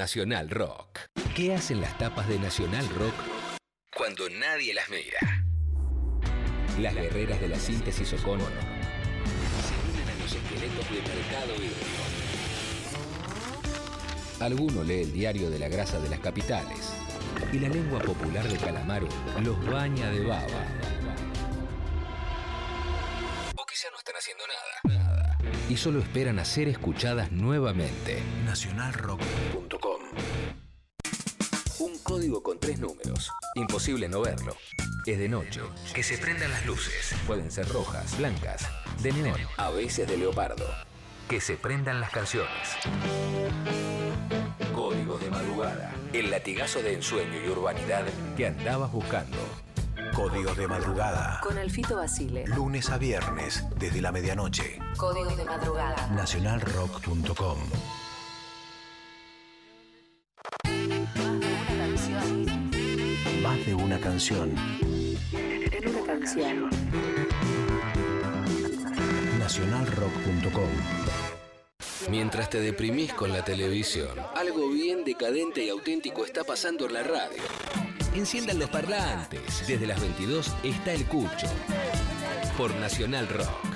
Nacional Rock. ¿Qué hacen las tapas de Nacional Rock cuando nadie las mira? Las guerreras de la síntesis Ocono se unen a los esqueletos de Mercado Hídrico. Alguno lee el diario de la grasa de las capitales y la lengua popular de Calamaro los baña de baba. O quizá no están haciendo nada. Y solo esperan a ser escuchadas nuevamente. Nacionalrock.com código con tres números. Imposible no verlo. Es de noche. Que se prendan las luces. Pueden ser rojas, blancas, de neón, a veces de leopardo. Que se prendan las canciones. Código de madrugada. El latigazo de ensueño y urbanidad que andabas buscando. Códigos de madrugada. Con Alfito Basile. Lunes a viernes, desde la medianoche. Códigos de madrugada. Nacionalrock.com. canción. Nacionalrock.com. Mientras te deprimís con la televisión, algo bien decadente y auténtico está pasando en la radio. Enciendan los parlantes. Desde las 22 está el Cucho. Por Nacional Rock.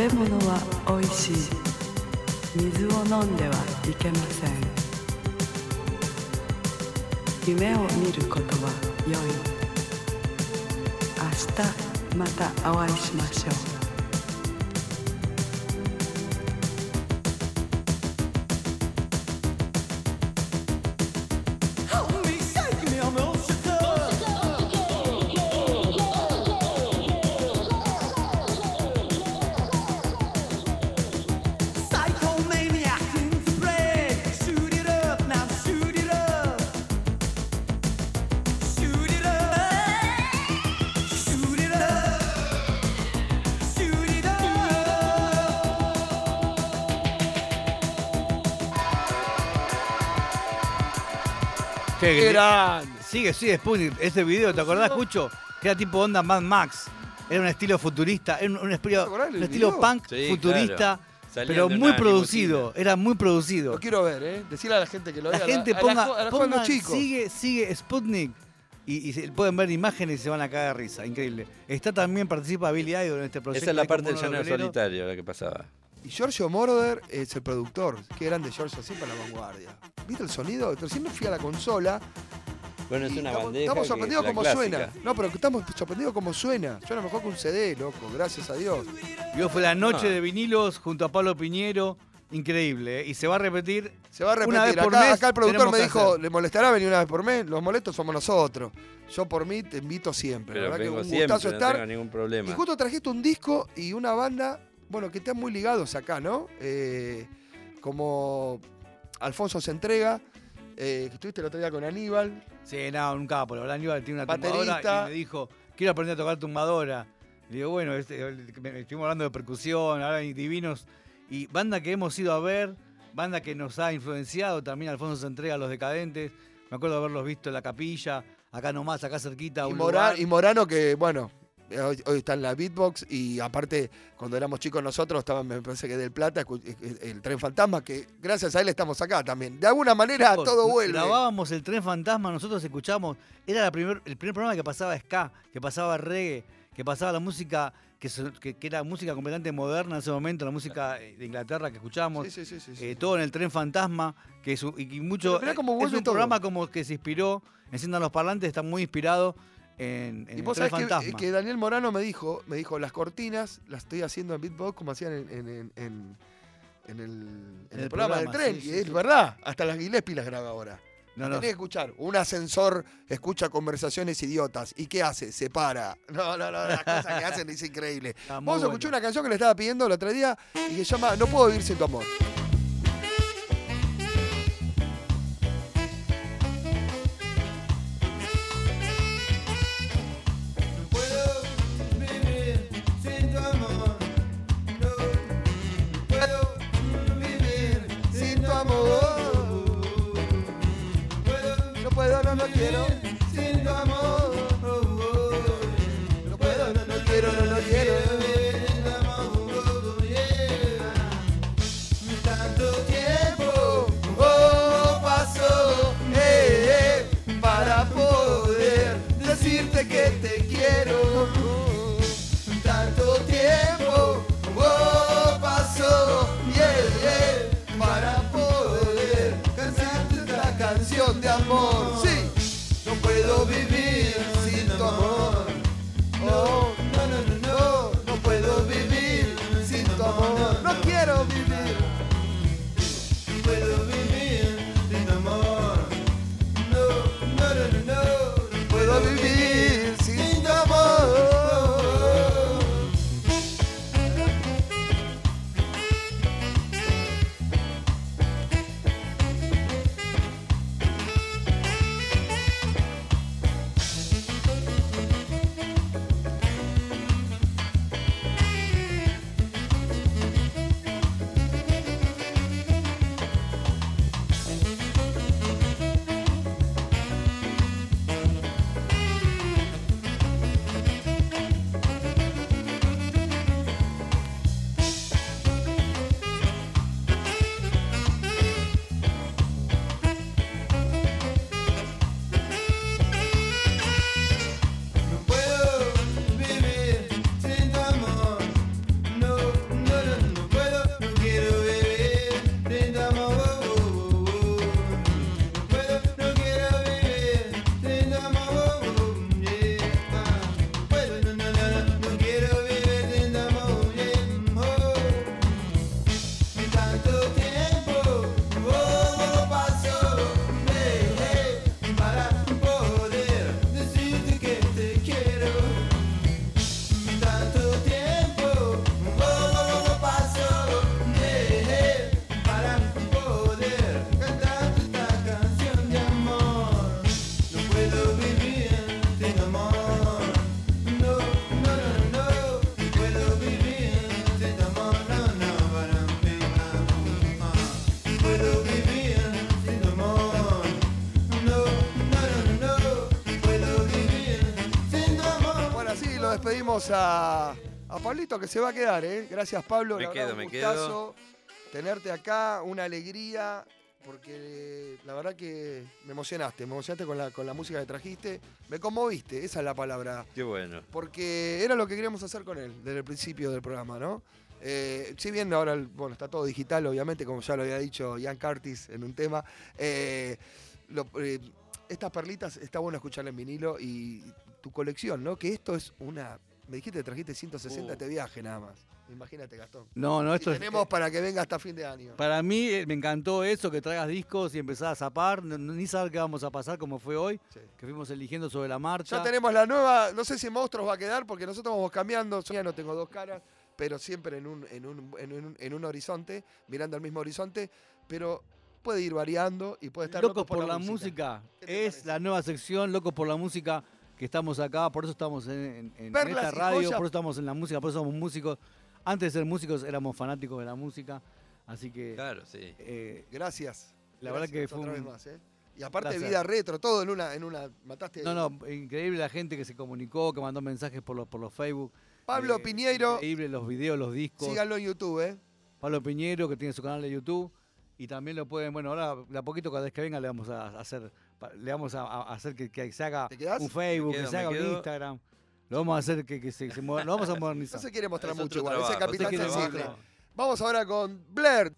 べ物はおいしい」「水を飲んではいけません」「夢を見ることは良い」「明日またお会いしましょう」Qué Qué gran. Sigue, sigue Sputnik. Ese video, ¿te acordás, Cucho? Que era tipo onda Mad Max. Era un estilo futurista, era un, un estilo, un estilo punk Sí, futurista, claro. Salían pero muy producido. Era muy producido. Lo quiero ver, ¿eh? Decirle a la gente que lo La vea. gente a la- ponga, a la- a la- ponga los chicos. sigue, sigue Sputnik. Y, y se- pueden ver imágenes y se van a caer de risa, increíble. Está también, participa Billy Idol en este proyecto. Esa es la parte del llanero solitario la que pasaba. Y Giorgio Moroder es el productor. Qué grande Giorgio, siempre a la vanguardia. ¿Viste el sonido? Recién me fui a la consola. Bueno, es una estamos, bandeja. estamos que sorprendidos clásica. suena. No, pero estamos sorprendidos cómo suena. Suena mejor que un CD, loco. Gracias a Dios. Y hoy fue la noche Ah. de vinilos junto a Pablo Piñero. Increíble, ¿eh? Y se va a repetir. Se va a Una vez repetir. por Acá, mes acá el productor me dijo, hacer. ¿le molestará venir una vez por mes? Los molestos somos nosotros. Yo por mí te invito siempre. Pero la verdad que vengo un siempre, gustazo no estar. tengo ningún problema. Y justo trajiste un disco y una banda, bueno, que están muy ligados acá, ¿no? Eh, como Alfonso se entrega, eh, que estuviste el otro día con Aníbal. Sí, no, un capo. La verdad, Aníbal tiene una tumbadora y me dijo, quiero aprender a tocar tumbadora. Le digo, bueno, este, estuvimos hablando de percusión, ahora hay divinos. Y banda que hemos ido a ver, banda que nos ha influenciado también. Alfonso se entrega a los decadentes. Me acuerdo de haberlos visto en la capilla, acá nomás, acá cerquita. Y, un Mora- lugar. y Morano, que bueno, hoy, hoy está en la beatbox y aparte, cuando éramos chicos nosotros, estaba, me parece que del Plata, escu- eh, el Tren Fantasma, que gracias a él estamos acá también. De alguna manera todo vuelve. Grabábamos el tren fantasma, nosotros escuchábamos. Era la primer, el primer programa que pasaba ska, que pasaba reggae, que pasaba la música, que, que- era música completamente moderna en ese momento, la música eh, de Inglaterra que escuchábamos. Sí, sí, sí. Eh, todo en el tren fantasma, que es, y, mucho. Pero cómo es un todo. programa como que se inspiró, enciendan los parlantes, está muy inspirado en, en Y vos sabés que, Daniel Morano me dijo, me dijo, las cortinas las estoy haciendo en beatbox como hacían en, el, en el el programa, del tren. sí, y sí, es sí. verdad, hasta las Gillespie las graba ahora. No, Tenés que escuchar. Un ascensor escucha conversaciones idiotas. ¿Y qué hace? Se para. *laughs* No, no, no, las cosas que hacen es increíble. Vamos a bueno. una canción que le estaba pidiendo el otro día y que se llama No puedo vivir sin tu amor. No puedo, no, no quiero. A, a Pablito que se va a quedar, ¿eh? Gracias, Pablo. Me la verdad, quedo, un me gustazo tenerte acá, una alegría. porque la verdad que me emocionaste, me emocionaste con la, con la música que trajiste, me conmoviste, esa es la palabra. Qué bueno. Porque era lo que queríamos hacer con él desde el principio del programa, ¿no? Eh, si bien ahora bueno, está todo digital, obviamente, como ya lo había dicho Ian Curtis en un tema, eh, lo- eh, estas perlitas está bueno escucharla en vinilo y tu colección, ¿no? Que esto es una... Me dijiste que trajiste 160 Uh. este viaje nada más. Imagínate, Gastón. No, no, esto Y es- tenemos para que venga hasta fin de año. Para mí eh, me encantó eso, que traigas discos y empezás a zapar, no- ni saber qué vamos a pasar como fue hoy, que fuimos eligiendo sobre la marcha. Ya tenemos la nueva, no sé si Monstruos va a quedar porque nosotros vamos cambiando, yo ya no tengo dos caras, pero siempre en un, en un, en un, en un horizonte, mirando al mismo horizonte, pero puede ir variando y puede estar Locos por, la música, es la nueva sección, Locos por la música, que estamos acá, por eso estamos en, en- esta radio, joyas. por eso estamos en la música, por eso somos músicos. Antes de ser músicos éramos fanáticos de la música, así que... Claro, sí. eh, Gracias. La verdad que Gracias fue otra un vez más, ¿eh? Y aparte placer. vida retro, todo en una, en una, mataste. No, no, increíble la gente que se comunicó, que mandó mensajes por los, por los Facebook. Pablo Eh, Piñeiro, Increíble los videos, los discos. síganlo en YouTube, ¿eh? Pablo Piñero, que tiene su canal de YouTube. Y también lo pueden, bueno, ahora de a poquito cada vez que venga le vamos a hacer, le vamos a, a hacer que, que se haga un Facebook, quedo, que se haga un. Instagram. Lo vamos a hacer que, que se, se lo vamos a *laughs* No modernizar. se quiere mostrar Es mucho igual, ese capitán sensible. trabajo. Vamos ahora con Blair.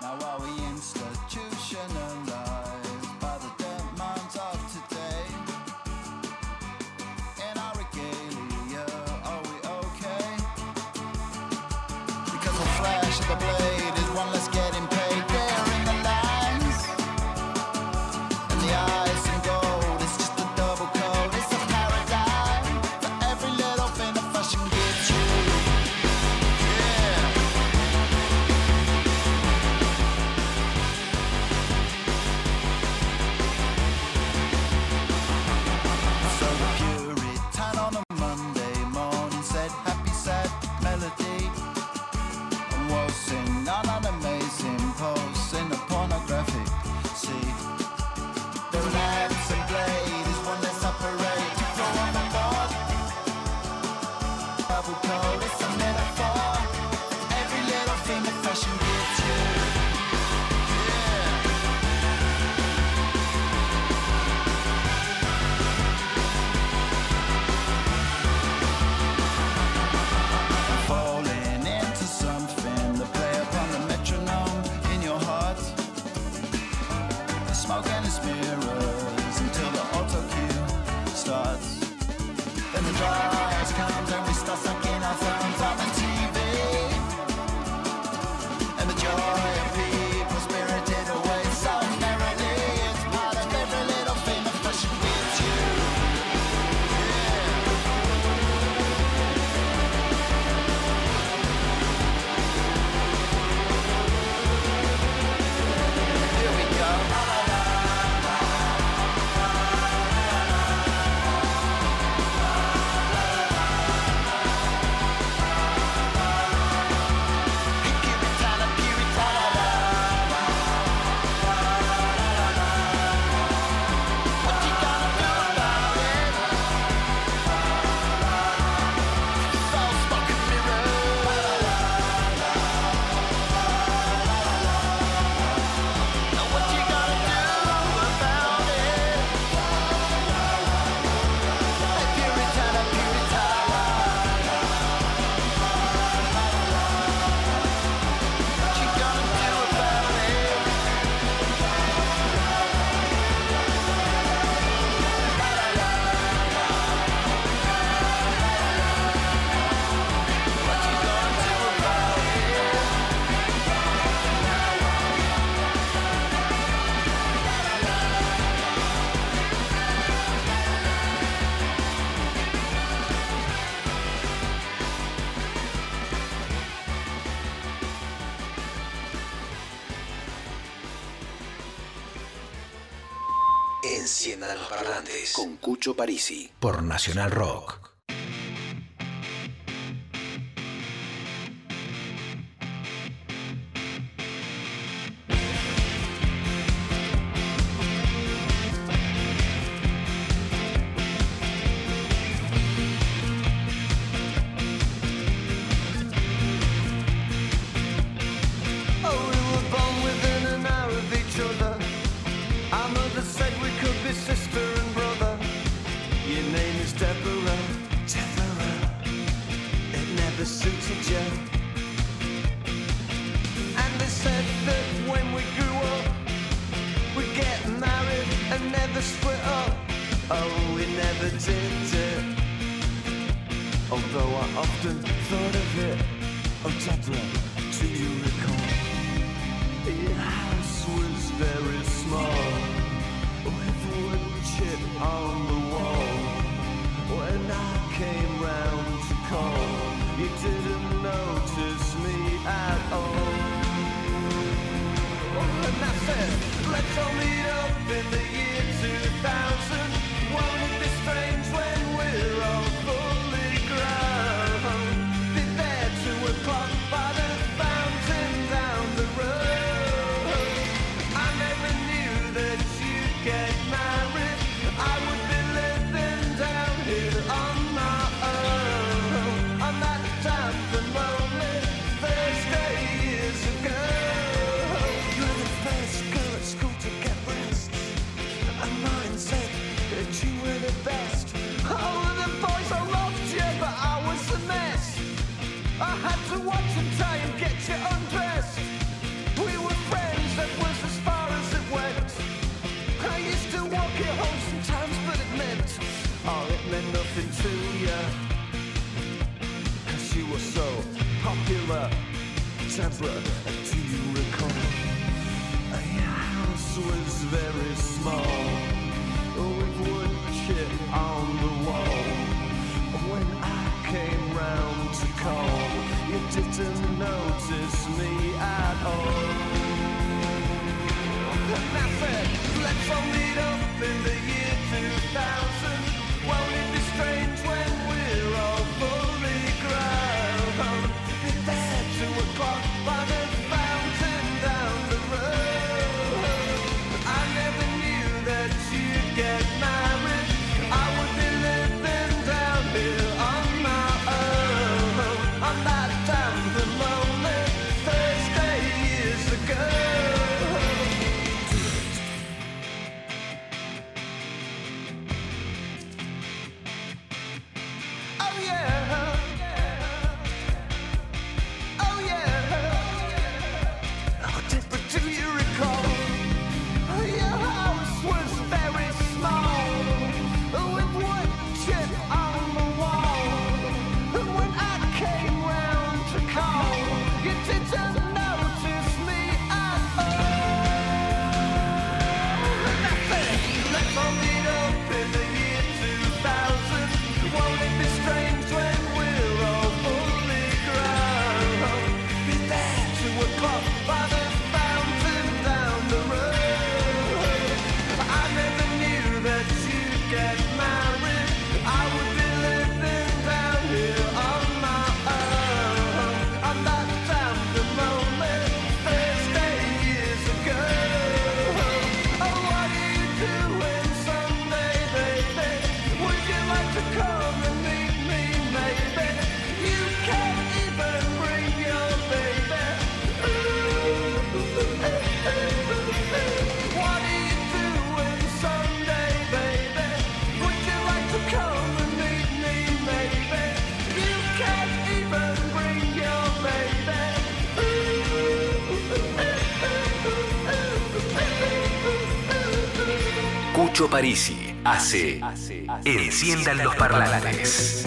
Now are we con Cucho Parisi por Nacional Rock. Cucho Parisi hace Enciendan los parlantes.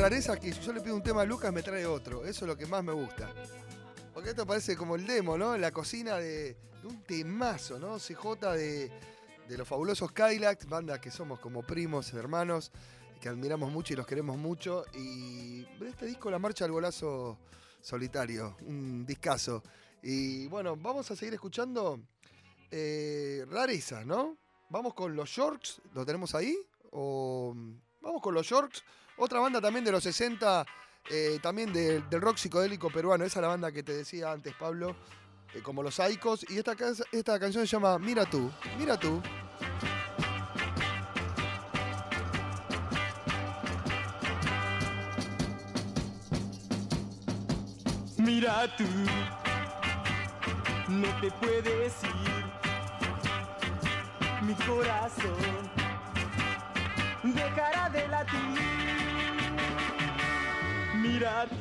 Rarezas que yo le pido un tema a Lucas me trae otro. Eso es lo que más me gusta. Porque esto parece como el demo, ¿no? La cocina de, un temazo, ¿no? CJ de, de los fabulosos Kylax, banda que somos como primos, hermanos, que admiramos mucho y los queremos mucho. Y este disco, La Marcha al Golazo Solitario, un discazo. Y bueno, vamos a seguir escuchando eh, rarezas, ¿no? Vamos con los Yorks, ¿lo tenemos ahí? O vamos con los Yorks, otra banda también de los 60, eh, también de- del rock psicodélico peruano. Esa es la banda que te decía antes, Pablo, eh, como los Aicos. Y esta, esta canción se llama Mira tú, mira tú. Mira tú, no te puedes ir. Mi corazón dejará de latir. Mira tú,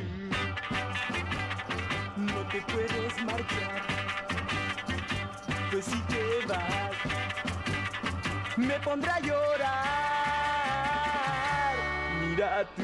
no te puedes marchar. Pues si te vas, me pondrá a llorar. Mira tú.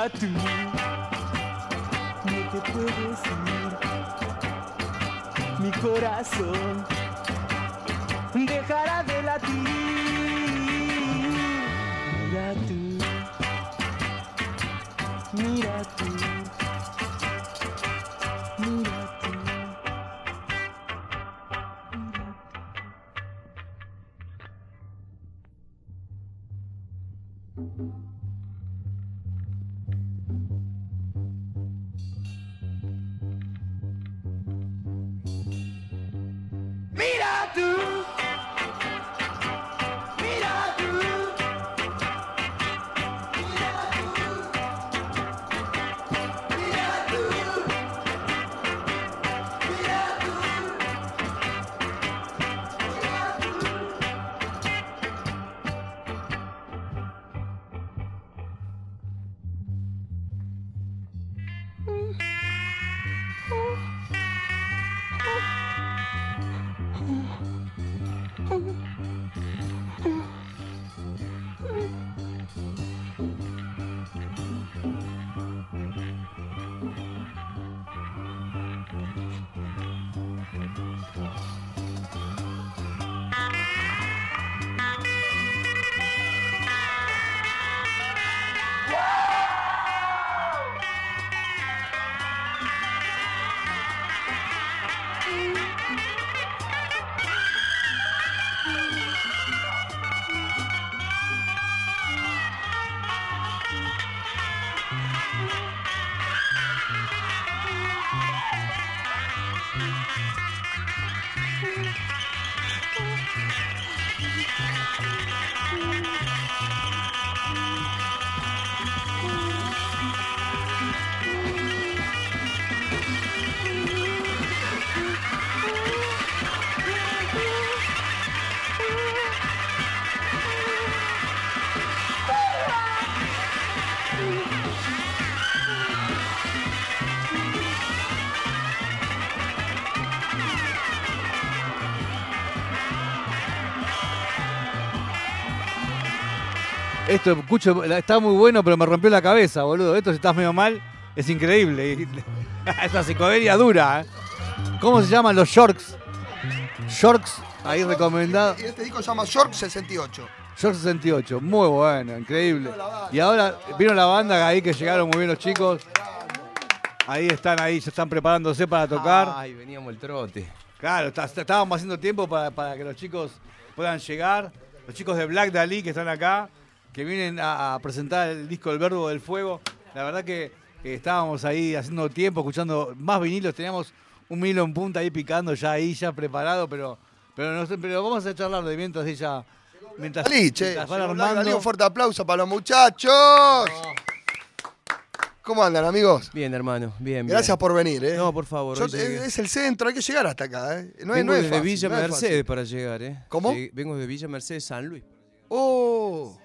Mira tú, no te puedes ir. Mi corazón Esto, Cucho, la- está muy bueno, pero me rompió la cabeza, boludo. Esto si estás medio mal, es increíble. Y- es una psicodelia dura, ¿eh? ¿Cómo se llaman los Shorks? Shorks, ahí recomendado. Y este disco se llama Short 68. Shorks 68, muy bueno, increíble. Y ahora vino la banda ahí que llegaron muy bien los chicos. Ahí están, ahí se están preparándose para tocar. Ay, veníamos el trote. Claro, está- está- estábamos haciendo tiempo para, para que los chicos puedan llegar. Los chicos de Black Dalí que están acá, que vienen a, a presentar el disco El Verbo del Fuego. La verdad que eh, estábamos ahí haciendo tiempo, escuchando más vinilos. Teníamos un vinilo en punta ahí picando ya ahí, ya preparado, pero, pero, no sé, pero vamos a charlar de mientras ella... Mientras, Dalí, che. mientras van armando. Un fuerte aplauso para los muchachos. ¿Cómo andan, amigos? Bien, hermano, bien, bien. Gracias por venir, ¿eh? No, por favor. Yo- es, el centro, hay que llegar hasta acá, ¿eh? No es, Vengo no es desde fácil, Villa no Mercedes fácil. para llegar, ¿eh? ¿Cómo? Vengo de Villa Mercedes, San Luis. Oh,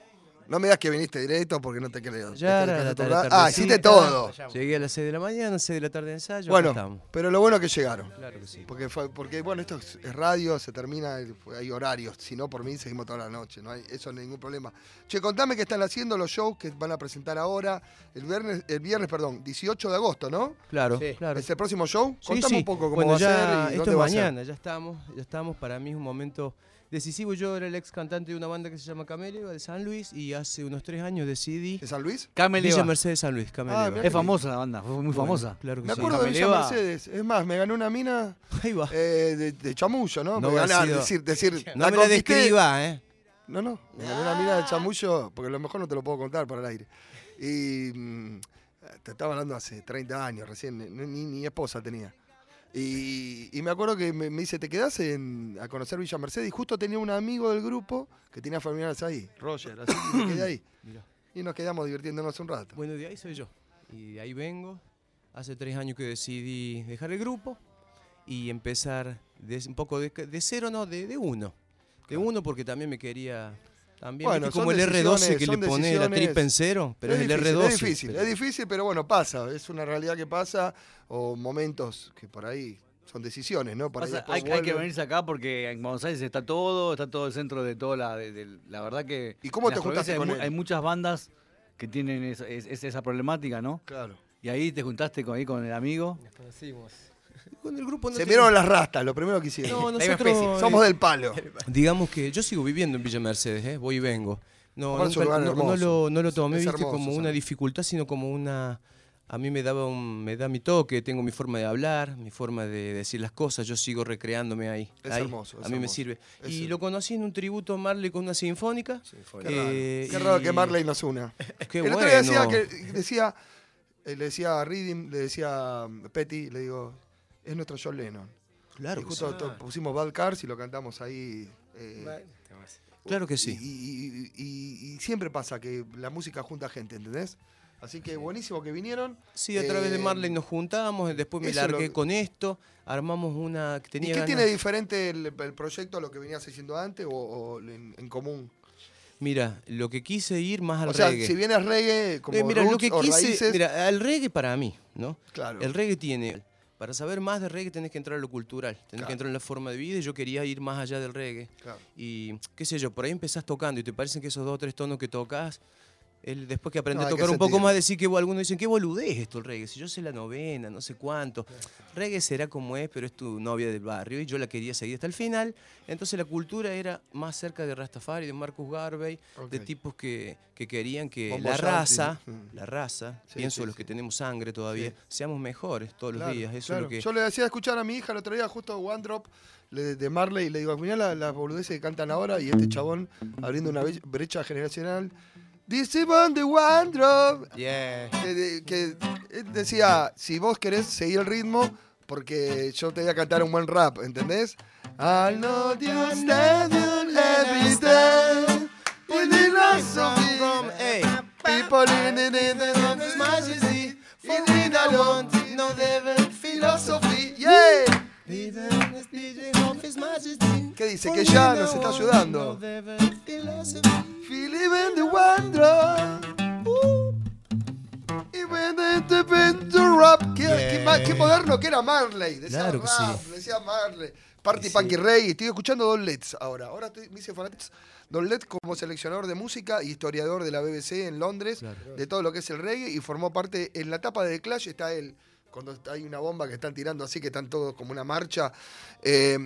no me digas que viniste directo porque no te creo. Ya la tarde, Ah, hiciste todo. Llegué a las 6 de la mañana, 6 de la tarde de ensayo. Bueno, pero lo bueno que llegaron. Claro que sí. Porque, fue, porque bueno, esto es, es radio, se termina, hay horarios. Si no, por mí seguimos toda la noche. No hay eso no hay ningún problema. Che, contame qué están haciendo los shows que van a presentar ahora. El viernes, el viernes perdón, 18 de agosto, ¿no? Claro, claro. ¿Es el próximo show? Sí, Contame sí. un poco cómo bueno, va ya, a ser y esto dónde es va a ser. mañana, ya estamos, ya estamos. Para mí es un momento decisivo. Yo era el ex cantante de una banda que se llama Cameleva de San Luis y hace unos tres años decidí. ¿De San Luis? Cameleva. Villa Mercedes San Luis, Ah, Cameleva. Es famosa la banda, fue muy Bueno, famosa. claro que Me sí. acuerdo de Villa Cameleva. Mercedes. Es más, me ganó una mina Ahí va. eh, de, de chamullo, ¿no? No me sido- decir, decir. No me la conquisté. describa, ¿eh? No, no, me ganó una mina de chamullo, porque a lo mejor no te lo puedo contar por el aire. Y mm, te estaba hablando hace 30 años recién, ni esposa tenía. Y, y me acuerdo que me, me dice, ¿te quedás en- a conocer Villa Mercedes? Y justo tenía un amigo del grupo que tenía familiares ahí, Roger, así que me quedé ahí. *coughs* Mirá. Y nos quedamos divirtiéndonos un rato. Bueno, de ahí soy yo. Y de ahí vengo. Hace tres años que decidí dejar el grupo y empezar de, un poco de, de cero, no, de, de uno. De uno porque también me quería... También, Bueno, como el R12 que le pone la tripa en cero, pero es, el difícil, R12. Es difícil, pero- es difícil, pero bueno, pasa. Es una realidad que pasa o momentos que por ahí son decisiones, ¿no? Por hay, hay que venirse acá porque en Buenos Aires está todo, está todo el centro de toda la. de- de- la verdad que. ¿Y cómo te juntaste con hay, él? hay muchas bandas que tienen esa, es- es- esa problemática, ¿no? Claro. Y ahí te juntaste con, ahí con el amigo. conocimos. Con el grupo no Se tenemos- vieron las rastas, lo primero que hicieron. No, nosotros. Somos del palo. Digamos que yo sigo viviendo en Villa Mercedes, ¿eh? voy y vengo. No, Aparte es un nunca- lugar no, no lo, no lo tomé, Es viste, hermoso, como una ¿sabes? dificultad, sino como una... A mí me, daba un, me da mi toque, tengo mi forma de hablar, mi forma de decir las cosas, yo sigo recreándome ahí. Es ahí. hermoso, es a mí me hermoso. sirve. Es y el- lo conocí en un tributo a Marley con una sinfónica. Qué eh, raro, Qué raro y- que Marley nos una. *laughs* Qué el otro día decía, bueno. que, decía, eh, le decía a Reading, le decía a Petty, le digo, es nuestro John Lennon. Claro Y que justo sí. pusimos Bad Cars y lo cantamos ahí. eh, Claro que sí. Y, y- y- y siempre pasa que la música junta gente, ¿entendés? Así que buenísimo que vinieron. Sí, a través de Eh, Marley nos juntamos, después me lo largué que- con esto, armamos una que ¿Y tenía qué ganas- tiene diferente el, el proyecto a lo que venías haciendo antes o, o en, en común? Mira, lo que quise ir más al O sea, reggae. si vienes reggae como Eh, mira, lo roots que o quise, raíces, mira, al reggae para mí, ¿no? Claro. El reggae tiene, para saber más de reggae tenés que entrar a lo cultural, tenés Claro. que entrar en la forma de vida y yo quería ir más allá del reggae. Claro. Y qué sé yo, por ahí empezás tocando y te parecen que esos dos o tres tonos que tocas, el, después que aprendes No, a tocar un poco más, decir que algunos dicen, qué boludez esto el reggae, si yo sé la novena, no sé cuánto. Reggae será como es, pero es tu novia del barrio y yo la quería seguir hasta el final. Entonces la cultura era más cerca de Rastafari, de Marcus Garvey, de tipos que, que querían que Bombo la raza, mm. la raza, Sí, pienso sí, los sí. que tenemos sangre todavía, seamos mejores todos los días. Eso claro. es lo que... Yo le decía escuchar a mi hija el otro día, justo One Drop de Marley, y le digo, mirá las la boludeces que cantan ahora y este chabón abriendo una brecha generacional. Dice on the One Drop. Yeah. Que, que él decía, si vos querés seguir el ritmo, porque yo te voy a cantar un buen rap, ¿entendés? I know you stand in every day. In the philosophy. People in it, in the in His Majesty. For we don't no devil philosophy. Yeah. ¿Qué dice? Que ya nos está ayudando. The rap. ¿Qué, qué qué moderno que era Marley. Decía Claro que rap, sí. decía Marley. Party Punky Reggae. Estoy escuchando Don Letts ahora. Ahora estoy- me hice. Don Letts como seleccionador de música y historiador de la BBC en Londres, de todo lo que es el reggae, y formó parte, en la tapa de The Clash está él, cuando hay una bomba que están tirando así, que están todos como una marcha, eh,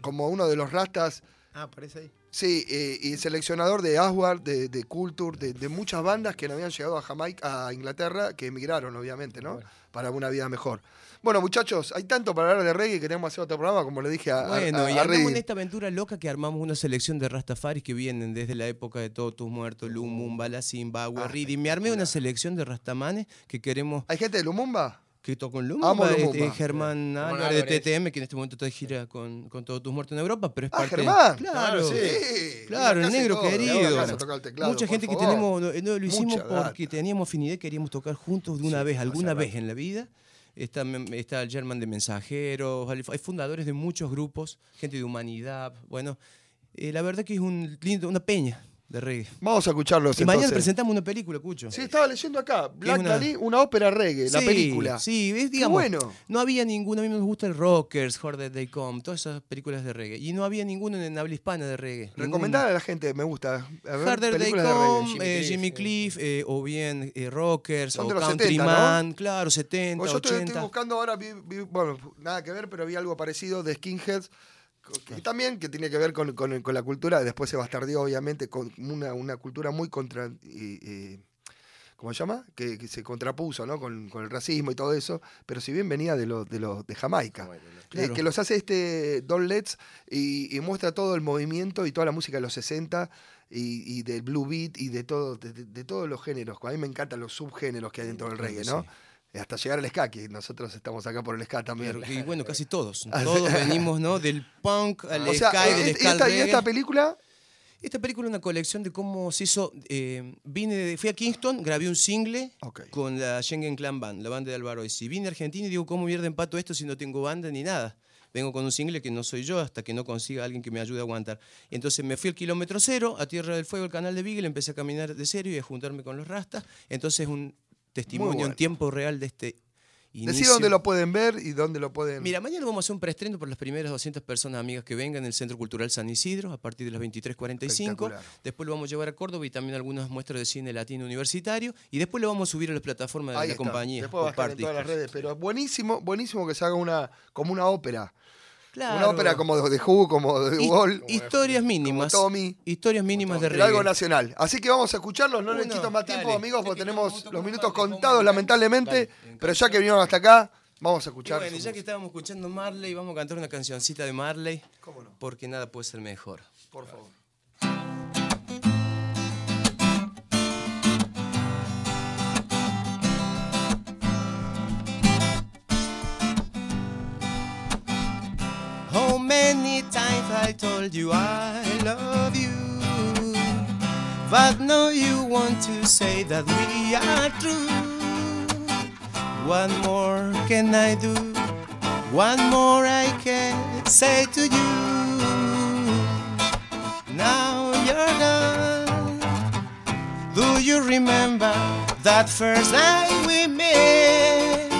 como uno de los rastas. Ah, aparece ahí. Sí, eh, y seleccionador de Aswad, de, de Culture, de, de muchas bandas que no habían llegado a Jamaica, a Inglaterra, que emigraron, obviamente, ¿no? Para una vida mejor. Bueno, muchachos, hay tanto para hablar de reggae que tenemos que hacer otro programa, como le dije a, a- Bueno, a- y a en esta aventura loca que armamos una selección de Rastafaris que vienen desde la época de Todos tus muertos, Lumumba, La Zimbabue, Ridi. Me armé una selección de Rastamanes que queremos. ¿Hay gente de Lumumba? Que toca en Lumumba, Lumumba. este, Germán Álvarez de. TTM, que en este momento está de gira con, con Todos tus muertos en Europa, pero es Ah, parte. Germán. Claro, Claro, sí. Claro, el negro todo, querido. teclado, Mucha gente que tenemos, no, no, lo hicimos Mucha data. porque teníamos afinidad, queríamos tocar juntos de una Sí, vez, alguna rato. vez en la vida. Está, está el German de Mensajeros, hay hay fundadores de muchos grupos, gente de humanidad. Bueno, eh, la verdad que es un lindo, una peña de reggae. Vamos a escucharlos Y mañana presentamos una película, Cucho. Sí, estaba leyendo acá, Black una- una ópera reggae, la película. Sí, es, Qué digamos, bueno. no había ninguna, a mí me gusta el Rockers, Hard They Come, todas esas películas de reggae. Y no había ninguno en habla hispana de reggae. Recomendar a la gente, me gusta. Harder They Come, reggae. eh, Jimmy Cliff, eh, o bien eh, Rockers, Son o Countryman, 70, ¿no? claro, 70, Pues yo estoy, 80. estoy buscando ahora, vi- vi- bueno, nada que ver, pero vi algo parecido de Skinheads. Que también que tiene que ver con, con- con la cultura, después se bastardeó obviamente con una, una cultura muy contra... y- y- ¿Cómo se llama? Que, que se contrapuso ¿no? con, con el racismo y todo eso, pero si bien venía de, los de, los de Jamaica, eh, Claro. que los hace este Don Letts y, y muestra todo el movimiento y toda la música de los 60 y, y del blue beat y de, todo, de, de- todos los géneros. A mí me encantan los subgéneros que hay dentro del reggae, ¿no? sí. Hasta llegar al ska, que nosotros estamos acá por el ska también. Y bueno, casi todos. *laughs* Todos venimos, ¿no? Del punk *laughs* al O sea, ska y del ska esta- y esta película Esta película es una colección de cómo se hizo. eh, vine de- fui a Kingston, grabé un single con la Schengen Clan Band, la banda de Álvaro. Si vine a Argentina y digo, ¿cómo mierda empato esto si no tengo banda ni nada? Vengo con un single que no soy yo hasta que no consiga alguien que me ayude a aguantar. Y entonces me fui al kilómetro cero, a Tierra del Fuego, al canal de Beagle, empecé a caminar de cero y a juntarme con los rastas. Entonces es un testimonio bueno. en tiempo real de este Decí inicio. dónde lo pueden ver y dónde lo pueden. Mira, mañana vamos a hacer un preestreno por las primeras 200 personas amigas que vengan en el Centro Cultural San Isidro a partir de las 23.45. Espectacular. Después lo vamos a llevar a Córdoba y también algunas muestras de cine latino universitario. Y después lo vamos a subir a las plataformas de la está. compañía. Después va a por estar en todas las redes. Pero buenísimo, buenísimo que se haga una, como una ópera. Claro. Una ópera como de, de Who, como de His- Wall. historias mínimas. Tommy. Historias mínimas de Pero reggae. algo nacional. Así que vamos a escucharlos. No quito más tiempo, amigos, porque tenemos los minutos contados, lamentablemente. Pero ya que vinieron hasta acá, vamos a Y escuchar. bueno, su ya que estábamos escuchando Marley, vamos a cantar una cancioncita de Marley. Porque nada puede ser mejor. Por favor. Many times I told you I love you, but now you want to say that we are true. What more can I do? What more I can say to you? Now you're gone. Do you remember that first night we met?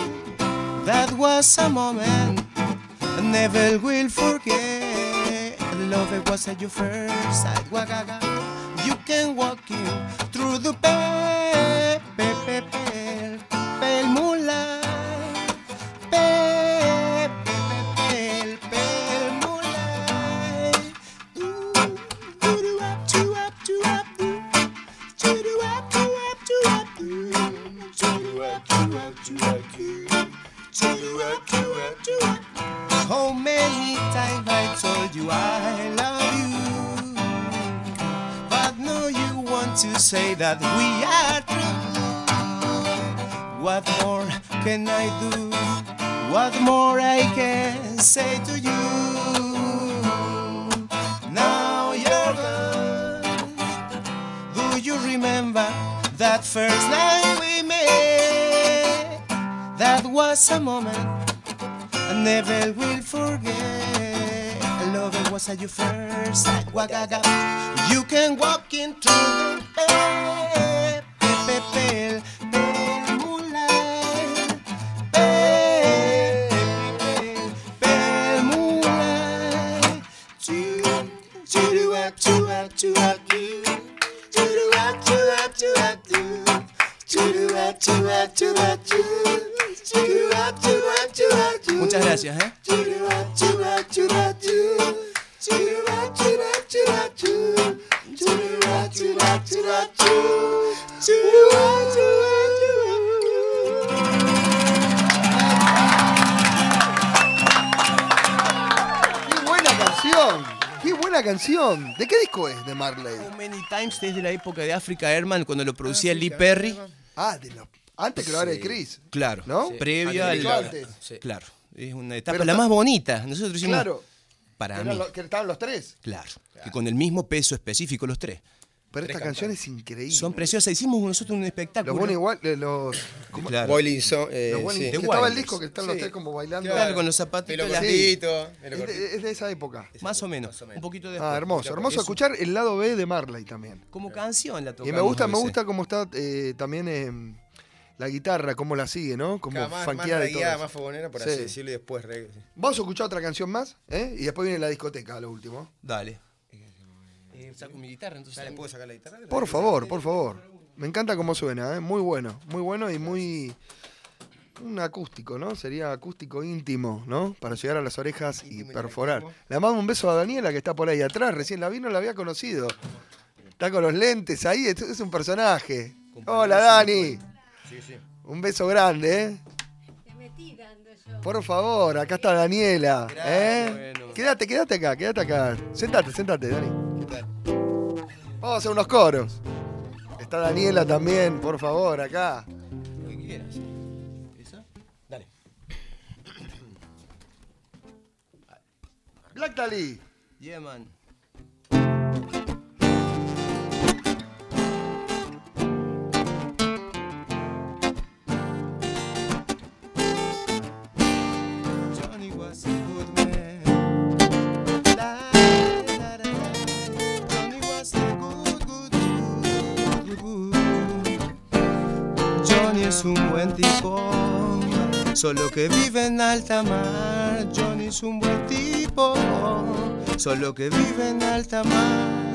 That was a moment never will forget. Love it was at your first sight. Wagaga. You can walk through the pale. Ooh, doo-doo up, doo up, doo up, doo. Doo-doo up, doo up, doo up, doo. Doo-doo up, doo up, doo up, doo. Doo-doo up, doo up, doo up. How many times I told you I love you? But now you want to say that we are true. What more can I do? What more I can say to you? Now you're gone. Do you remember that first night we met? That was a moment I never will forget. Love it was at your first sight. Wagaga. You can walk into the pale, pale, pale moonlight. Do up, up, up, up, up, up, up, up, up, up, up, up. Choo. Choo-doo-wop, choo-wop, ¡Qué buena canción! ¡Qué buena canción! ¿De qué disco es de Marley? How Many Times desde la época de Africa Airman cuando lo producía Lee Perry. Ah, de antes que lo haga. Chris. Claro, ¿No? previo Antes. al. Claro, es una etapa Pero la más bonita. Nosotros hicimos. Claro. Para mí. lo- que estaban los tres. Claro, que con el mismo peso específico los tres. Pero esta canción es increíble. Son preciosas. Hicimos nosotros un espectáculo. Los buenos igual, eh, los. ¿cómo? Claro. Boiling Song, eh, Los sí. estaba el disco que están los Sí. tres como bailando. Claro, con los zapatitos. Pelo las- cortito, Sí. pelo Es de, es de esa época. Más o menos. Un poquito después. Ah, hermoso. Hermoso escuchar el lado B de Marley también. Como canción la tocamos. Y me gusta, me gusta cómo está eh, también eh, la guitarra, cómo la sigue, ¿no? Como Claro, más, más y todo. más fogonera, por Sí. así decirlo, y después reggae. sí. Vamos a escuchar otra canción más, ¿eh? Y después viene la discoteca, lo último. Dale. Eh, saco mi guitarra, entonces. ¿Puedo sacar la guitarra? Por favor, por favor. Me encanta cómo suena, ¿eh? Muy bueno, muy bueno y muy... Un acústico, ¿no? Sería acústico íntimo, ¿no? Para llegar a las orejas y perforar. Le mando un beso a Daniela que está por ahí atrás. Recién la vi, no la había conocido. Está con los lentes ahí, es es un personaje. Hola, Dani. Sí, sí. Un beso grande, ¿eh? Por favor, acá está Daniela. ¿eh? Quédate, quédate acá, quédate acá. Sentate, sentate, Dani. Vamos a hacer unos coros. Está Daniela también, por favor, acá. Lo que quieras. ¿Esa? Dale. Black Dali. Yeah, man. Es un buen tipo, solo que vive en alta mar. Johnny es un buen tipo, solo que vive en alta mar.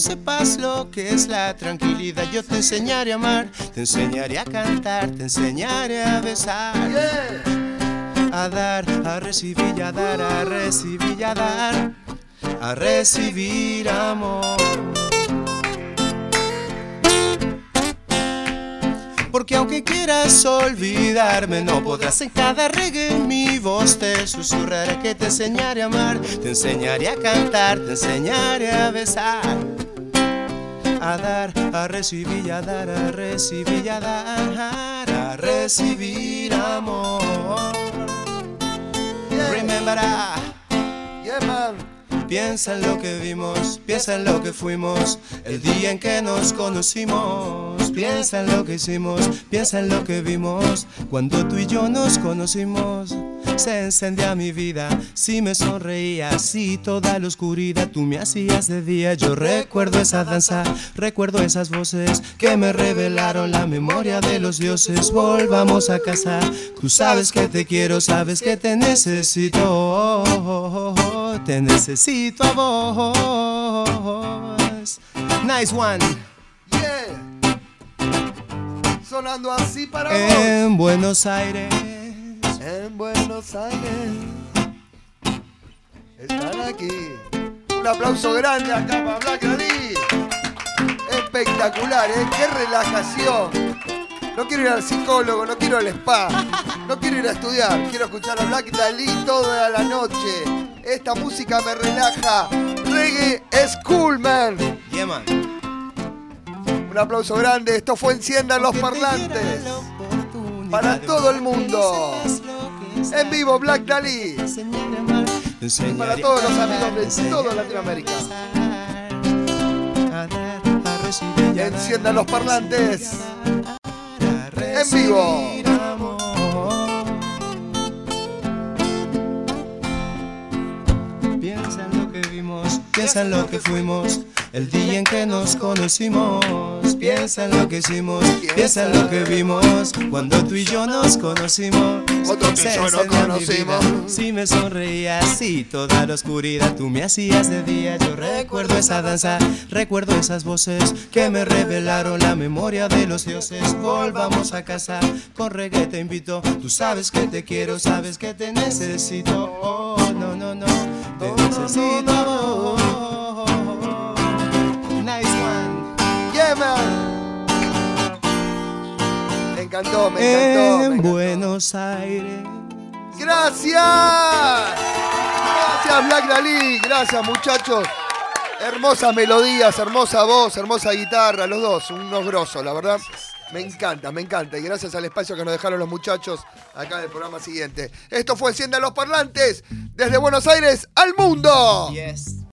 Sepas lo que es la tranquilidad, yo te enseñaré a amar, te enseñaré a cantar, te enseñaré a besar, a dar, a recibir a dar, a recibir a dar, a recibir amor. Porque aunque quieras olvidarme, no podrás en cada reggae mi voz. Te susurraré que te enseñaré a amar, te enseñaré a cantar, te enseñaré a besar, a dar, a recibir a dar, a recibir a dar, a recibir amor. Remember, ah. Yeah, man. Piensa en lo que vimos, piensa en lo que fuimos, el día en que nos conocimos. Piensa en lo que hicimos, piensa en lo que vimos, cuando tú y yo nos conocimos. Se encendía mi vida, si me sonreías, si toda la oscuridad tú me hacías de día. Yo recuerdo esa danza, recuerdo esas voces que me revelaron la memoria de los dioses. Volvamos a casa, tú sabes que te quiero, sabes que te necesito, te necesito a vos. Nice one. Yeah. Sonando así para En Buenos Aires. En Buenos Aires. Están aquí. Un aplauso grande acá para Black Dali. Espectacular, ¿eh? Qué relajación. No quiero ir al psicólogo, no quiero al spa, no quiero ir a estudiar, quiero escuchar a Black Dali toda la noche. Esta música me relaja. Reggae es cool, man. Yeah, man. Un aplauso grande. Esto fue Enciendan los Parlantes. Para todo el mundo. En vivo, Black Dali. Y para todos los amigos de toda Latinoamérica. Enciendan los parlantes. En vivo. Piensa en lo que vimos, piensa en lo que fuimos, el día en que nos conocimos. Piensa en lo que hicimos, piensa en lo que vimos, cuando tú y yo nos conocimos. Cuando tú y yo nos conocimos. Si me sonreías y toda la oscuridad tú me hacías de día. Yo recuerdo esa danza, recuerdo esas voces que me revelaron la memoria de los dioses. Volvamos a casa, con reggae te invito. Tú sabes que te quiero, sabes que te necesito. Oh, no, no, no, te necesito. Encantó, me encantó. me En encantó. Buenos Aires. Gracias. Gracias, Black Dalí. Gracias, muchachos. Hermosas melodías, hermosa voz, hermosa guitarra, los dos, unos grosos, la verdad. Me encanta, me encanta. Y gracias al espacio que nos dejaron los muchachos acá del programa siguiente. Esto fue Encienda los Parlantes desde Buenos Aires al mundo. Yes.